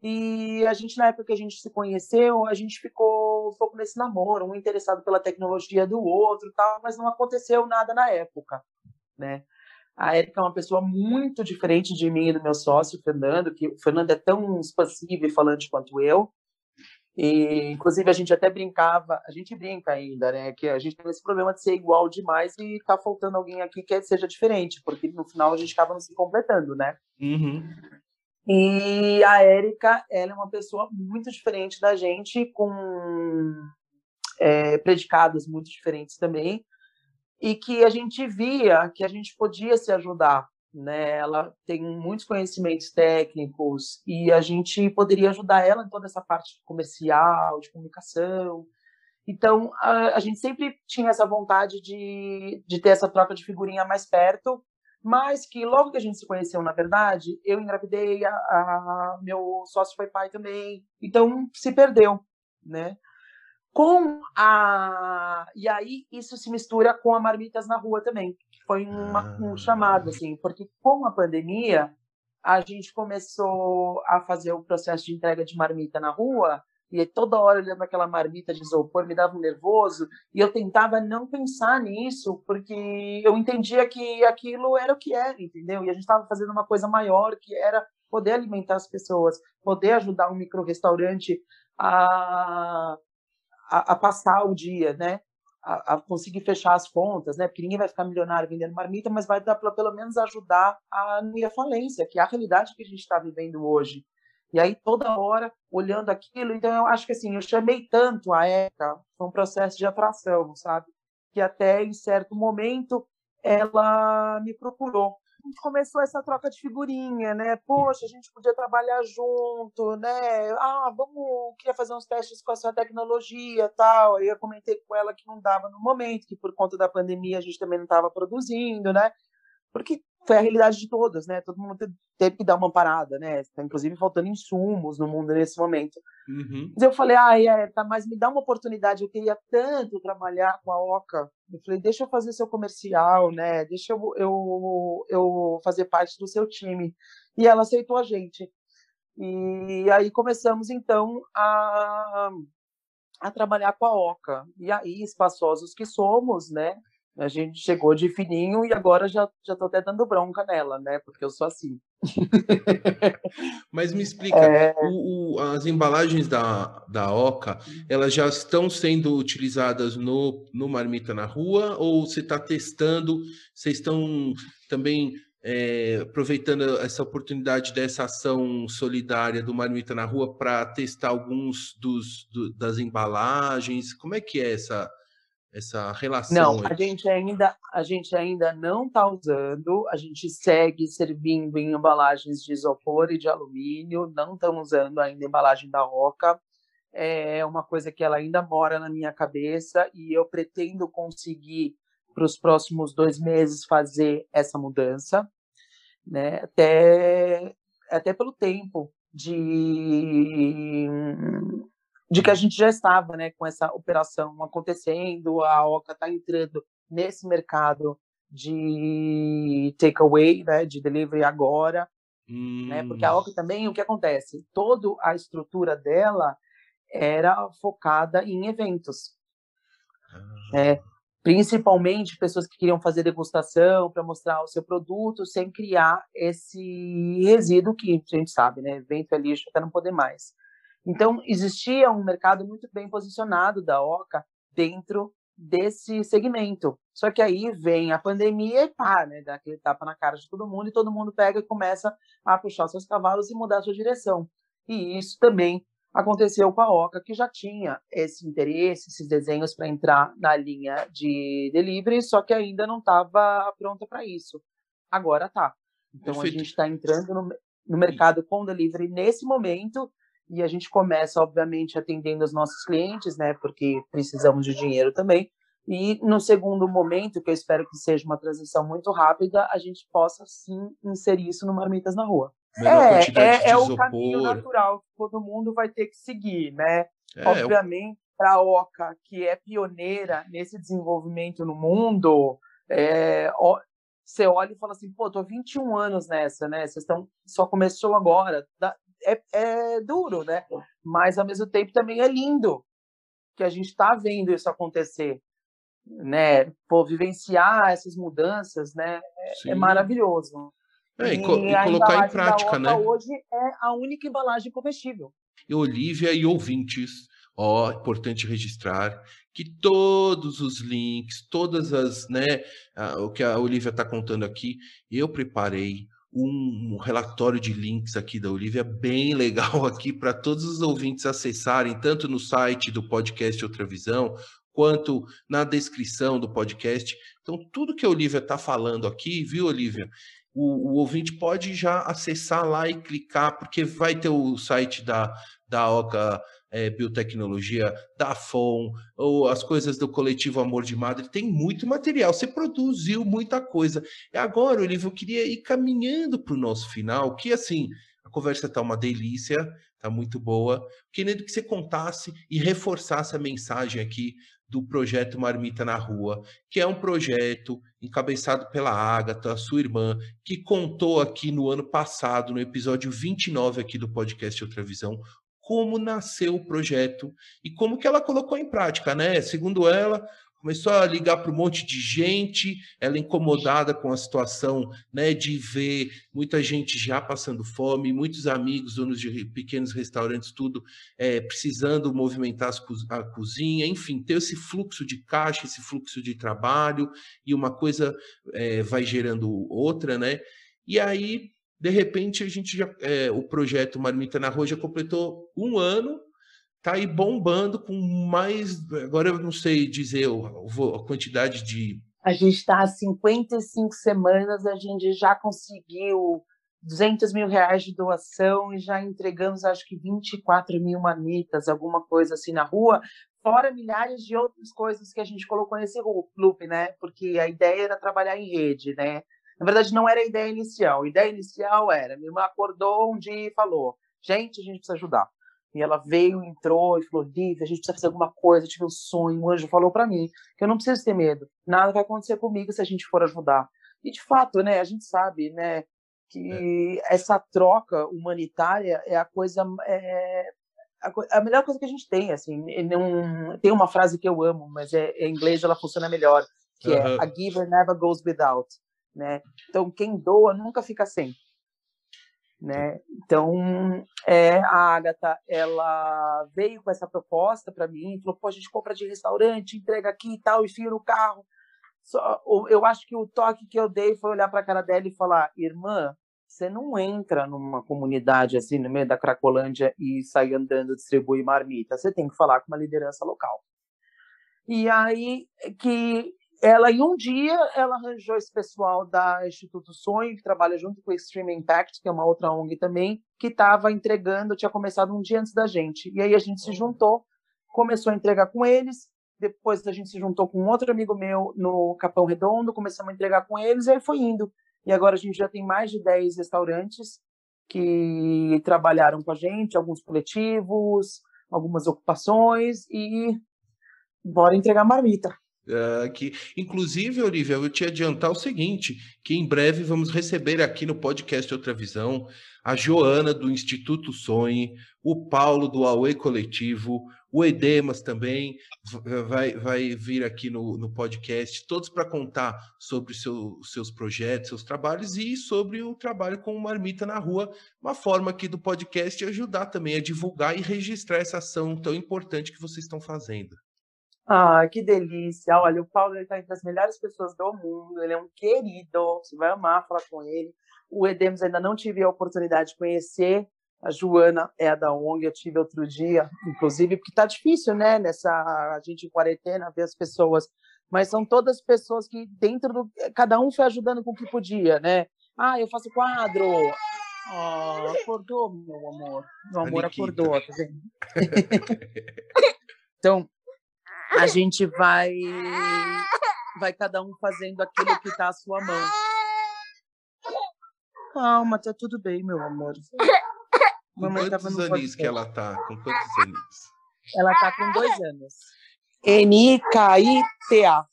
E a gente, na época que a gente se conheceu, a gente ficou um pouco nesse namoro, um interessado pela tecnologia do outro, tal, mas não aconteceu nada na época, né? A Erika é uma pessoa muito diferente de mim e do meu sócio, o Fernando, que o Fernando é tão expansivo e falante quanto eu. E, inclusive, a gente até brincava, a gente brinca ainda, né? Que a gente tem esse problema de ser igual demais e tá faltando alguém aqui que seja diferente, porque no final a gente acaba não se completando, né? Uhum. E a Érica, ela é uma pessoa muito diferente da gente, com é, predicados muito diferentes também, e que a gente via que a gente podia se ajudar, né? Ela tem muitos conhecimentos técnicos e a gente poderia ajudar ela em toda essa parte comercial, de comunicação. Então, a, a gente sempre tinha essa vontade de, de ter essa troca de figurinha mais perto, mas que logo que a gente se conheceu, na verdade, eu engravidei, a, a- meu sócio foi pai também, então se perdeu, né? Com a e aí isso se mistura com a marmitas na rua também, foi uma, um Ah. chamado assim, porque com a pandemia a gente começou a fazer o processo de entrega de marmita na rua e toda hora olhando aquela marmita de isopor me dava um nervoso e eu tentava não pensar nisso, porque eu entendia que aquilo era o que era, entendeu? E a gente estava fazendo uma coisa maior, que era poder alimentar as pessoas, poder ajudar um micro-restaurante a, a, a passar o dia, né? A, a conseguir fechar as contas, né? Porque ninguém vai ficar milionário vendendo marmita, mas vai dar para pelo menos ajudar a à falência, que é a realidade que a gente está vivendo hoje. E aí, toda hora, olhando aquilo, então eu acho que assim, eu chamei tanto a ECA, foi um processo de atração, sabe? Que até em certo momento ela me procurou. A gente começou essa troca de figurinha, né? Poxa, a gente podia trabalhar junto, né? Ah, vamos, queria fazer uns testes com a sua tecnologia tal. Aí eu comentei com ela que não dava no momento, que por conta da pandemia a gente também não estava produzindo, né? Porque foi a realidade de todas, né? Todo mundo te- teve que dar uma parada, né? Tá, inclusive faltando insumos no mundo nesse momento. Uhum. Mas eu falei, ai, Erika, mas me dá uma oportunidade, eu queria tanto trabalhar com a Oca. Eu falei, deixa eu fazer seu comercial, né? Deixa eu, eu, eu fazer parte do seu time. E ela aceitou a gente. E aí começamos, então, a, a trabalhar com a Oca. E aí, espaçosos que somos, né? A gente chegou de fininho e agora já, já tô até dando bronca nela, né? Porque eu sou assim. Mas me explica, É, o- o- as embalagens da, da Oca, elas já estão sendo utilizadas no, no Marmita na Rua ou você está testando, vocês estão também é, aproveitando essa oportunidade dessa ação solidária do Marmita na Rua para testar alguns dos, do- das embalagens? Como é que é essa, essa relação Não, a aí? gente ainda, a gente ainda não está usando, a gente segue servindo em embalagens de isopor e de alumínio, não estamos usando ainda a embalagem da Oca. É uma coisa que ela ainda mora na minha cabeça e eu pretendo conseguir para os próximos dois meses fazer essa mudança, né? Até, até pelo tempo de de que a gente já estava né, com essa operação acontecendo, a Oca está entrando nesse mercado de takeaway, né, de delivery agora, né, porque a Hum, Oca também, o que acontece? Toda a estrutura dela era focada em eventos, né, principalmente pessoas que queriam fazer degustação para mostrar o seu produto sem criar esse resíduo que a gente sabe, né, evento é lixo até não poder mais. Então, existia um mercado muito bem posicionado da Oca dentro desse segmento. Só que aí vem a pandemia e pá, né? Dá aquele tapa na cara de todo mundo e todo mundo pega e começa a puxar seus cavalos e mudar sua direção. E isso também aconteceu com a Oca, que já tinha esse interesse, esses desenhos para entrar na linha de delivery, só que ainda não estava pronta para isso. Agora tá. Então Perfeito. a gente está entrando no, no mercado com delivery nesse momento e a gente começa, obviamente, atendendo os nossos clientes, né? Porque precisamos de dinheiro também. E no segundo momento, que eu espero que seja uma transição muito rápida, a gente possa sim inserir isso no Marmitas na Rua. é, é, é o caminho natural que todo mundo vai ter que seguir, né? É, Obviamente, para a OCA, que é pioneira nesse desenvolvimento no mundo, é, ó, você olha e fala assim, pô, tô 21 anos nessa, né? Vocês estão só começou agora. Dá- É, é duro, né? Mas ao mesmo tempo também é lindo que a gente está vendo isso acontecer, né? Pô, vivenciar essas mudanças, né? sim. É maravilhoso. É, e, co- e a colocar em prática, né? Hoje é a única embalagem comestível. E Olivia e ouvintes, ó, importante registrar que todos os links, todas as, né, ah, o que a Olivia está contando aqui, eu preparei um, relatório de links aqui da Olivia bem legal aqui para todos os ouvintes acessarem, tanto no site do podcast Outra Visão, quanto na descrição do podcast. Então, tudo que a Olivia está falando aqui, viu, Olivia? O, o ouvinte pode já acessar lá e clicar, porque vai ter o site da, da Oca é, Biotecnologia, da FON, ou as coisas do coletivo Amor de Madre, tem muito material. Você produziu muita coisa. E agora, Olivia, eu queria ir caminhando para o nosso final, que assim, a conversa está uma delícia, está muito boa. Querendo que você contasse e reforçasse a mensagem aqui do projeto Marmita na Rua, que é um projeto encabeçado pela Agatha, sua irmã, que contou aqui no ano passado, no episódio 29 aqui do podcast Outra Visão, como nasceu o projeto e como que ela colocou em prática, né? Segundo ela, começou a ligar para um monte de gente, ela incomodada com a situação, né, de ver muita gente já passando fome, muitos amigos, donos de pequenos restaurantes, tudo é, precisando movimentar a cozinha, enfim, ter esse fluxo de caixa, esse fluxo de trabalho, e uma coisa é, vai gerando outra, né? E aí, de repente, a gente já, é, o projeto Marmita na Rua já completou um ano, tá aí bombando com mais, agora eu não sei dizer a quantidade de A gente está há 55 semanas, a gente já conseguiu 200 mil reais de doação e já entregamos, acho que 24 mil marmitas, alguma coisa assim na rua, fora milhares de outras coisas que a gente colocou nesse loop, né? Porque a ideia era trabalhar em rede, né? Na verdade, não era a ideia inicial. A ideia inicial era: minha irmã acordou um dia e falou, gente, a gente precisa ajudar. E ela veio, entrou e falou: Lívia, a gente precisa fazer alguma coisa. Eu tive um sonho. O anjo falou para mim que eu não preciso ter medo. Nada vai acontecer comigo se a gente for ajudar. E de fato, né, a gente sabe, né, que essa troca humanitária é a coisa é a, melhor coisa que a gente tem, assim. Não, tem uma frase que eu amo, mas é, em inglês ela funciona melhor, que Aham. é a giver never goes without, né? Então quem doa nunca fica sem. Né? Então, é, a Agatha, ela veio com essa proposta para mim, falou, pô, a gente compra de restaurante, entrega aqui e tal, enfia no carro. Só, eu acho que o toque que eu dei foi olhar para a cara dela e falar, irmã, você não entra numa comunidade assim, no meio da Cracolândia e sai andando, distribui marmita. Você tem que falar com uma liderança local. E aí que ela, em um dia, ela arranjou esse pessoal da Instituto Sonho, que trabalha junto com o Extreme Impact, que é uma outra ONG também, que estava entregando, tinha começado um dia antes da gente. E aí a gente se juntou, começou a entregar com eles, depois a gente se juntou com um outro amigo meu no Capão Redondo, começamos a entregar com eles, e aí foi indo. E agora a gente já tem mais de 10 restaurantes que trabalharam com a gente, alguns coletivos, algumas ocupações, e bora entregar marmita. Ah, que, inclusive, Olivia, eu te adiantar o seguinte: que em breve vamos receber aqui no podcast Outra Visão a Joana do Instituto Sonhe, o Paulo do Aue Coletivo, o Edemas também v- vai, vai vir aqui no, no podcast, todos para contar sobre seu- seus projetos, seus trabalhos e sobre o trabalho com Marmita na Rua, uma forma aqui do podcast ajudar também a divulgar e registrar essa ação tão importante que vocês estão fazendo. Ah, que delícia! Olha, o Paulo está entre as melhores pessoas do mundo, ele é um querido, você vai amar falar com ele. O Edemos ainda não tive a oportunidade de conhecer, a Joana é a da ONG, eu tive outro dia, inclusive, porque tá difícil, né, nessa, a gente em quarentena, ver as pessoas, mas são todas pessoas que dentro do, cada um foi ajudando com o que podia, né? Ah, eu faço quadro! Ah, acordou, meu amor. Meu amor acordou, tá vendo? então, a gente vai vai cada um fazendo aquilo que está à sua mão. Calma, tá tudo bem, meu amor. Com Mamãe tava quantos aninhos que ela tá? Com quantos aninhos? Ela tá com dois anos. N-I-K-I-T-A.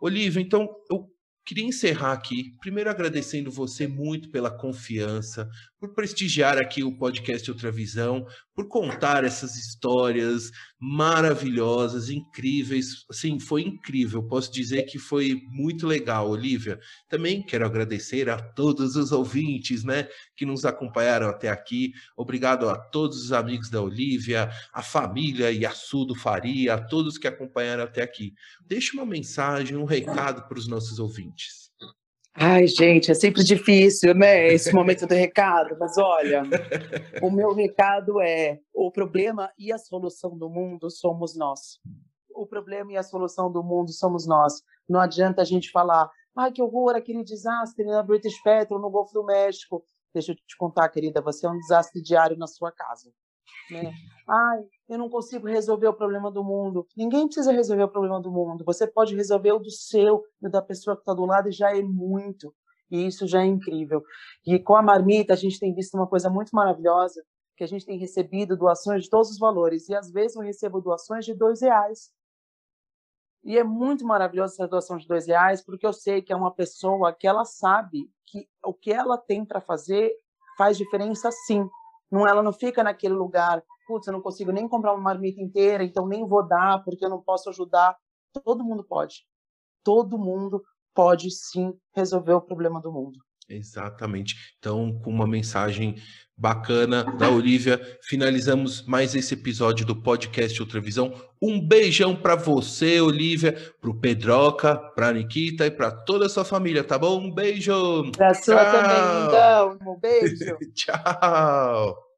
Olivia, então eu queria encerrar aqui, primeiro agradecendo você muito pela confiança, por prestigiar aqui o podcast Outra Visão, por contar essas histórias maravilhosas, incríveis. Assim, foi incrível. Posso dizer que foi muito legal, Olivia. Também quero agradecer a todos os ouvintes, né, que nos acompanharam até aqui. Obrigado a todos os amigos da Olivia, a família Yassudo Faria, a todos que acompanharam até aqui. Deixe uma mensagem, um recado para os nossos ouvintes. Ai, gente, é sempre difícil, né? Esse momento do recado, mas olha, o meu recado é: o problema e a solução do mundo somos nós. O problema e a solução do mundo somos nós. Não adianta a gente falar, ai, que horror, aquele desastre na British Petrol, no Golfo do México. Deixa eu te contar, querida, você é um desastre diário na sua casa. Né? Ai, eu não consigo resolver o problema do mundo. Ninguém precisa resolver o problema do mundo. Você pode resolver o do seu e da pessoa que está do lado e já é muito. E isso já é incrível. E com a marmita a gente tem visto uma coisa muito maravilhosa, que a gente tem recebido doações de todos os valores. E às vezes eu recebo doações de dois reais. E é muito maravilhosa essa doação de dois reais, porque eu sei que é uma pessoa que ela sabe que o que ela tem para fazer faz diferença sim. Não, ela não fica naquele lugar, putz, eu não consigo nem comprar uma marmita inteira, então nem vou dar porque eu não posso ajudar. Todo mundo pode. Todo mundo pode sim resolver o problema do mundo. Exatamente. Então, com uma mensagem bacana da Olivia, finalizamos mais esse episódio do podcast Outra Visão. Um beijão para você, Olivia, pro Pedroca, pra Nikita e para toda a sua família, tá bom? Um beijo. Pra sua Tchau. também, então. Um beijo. Tchau.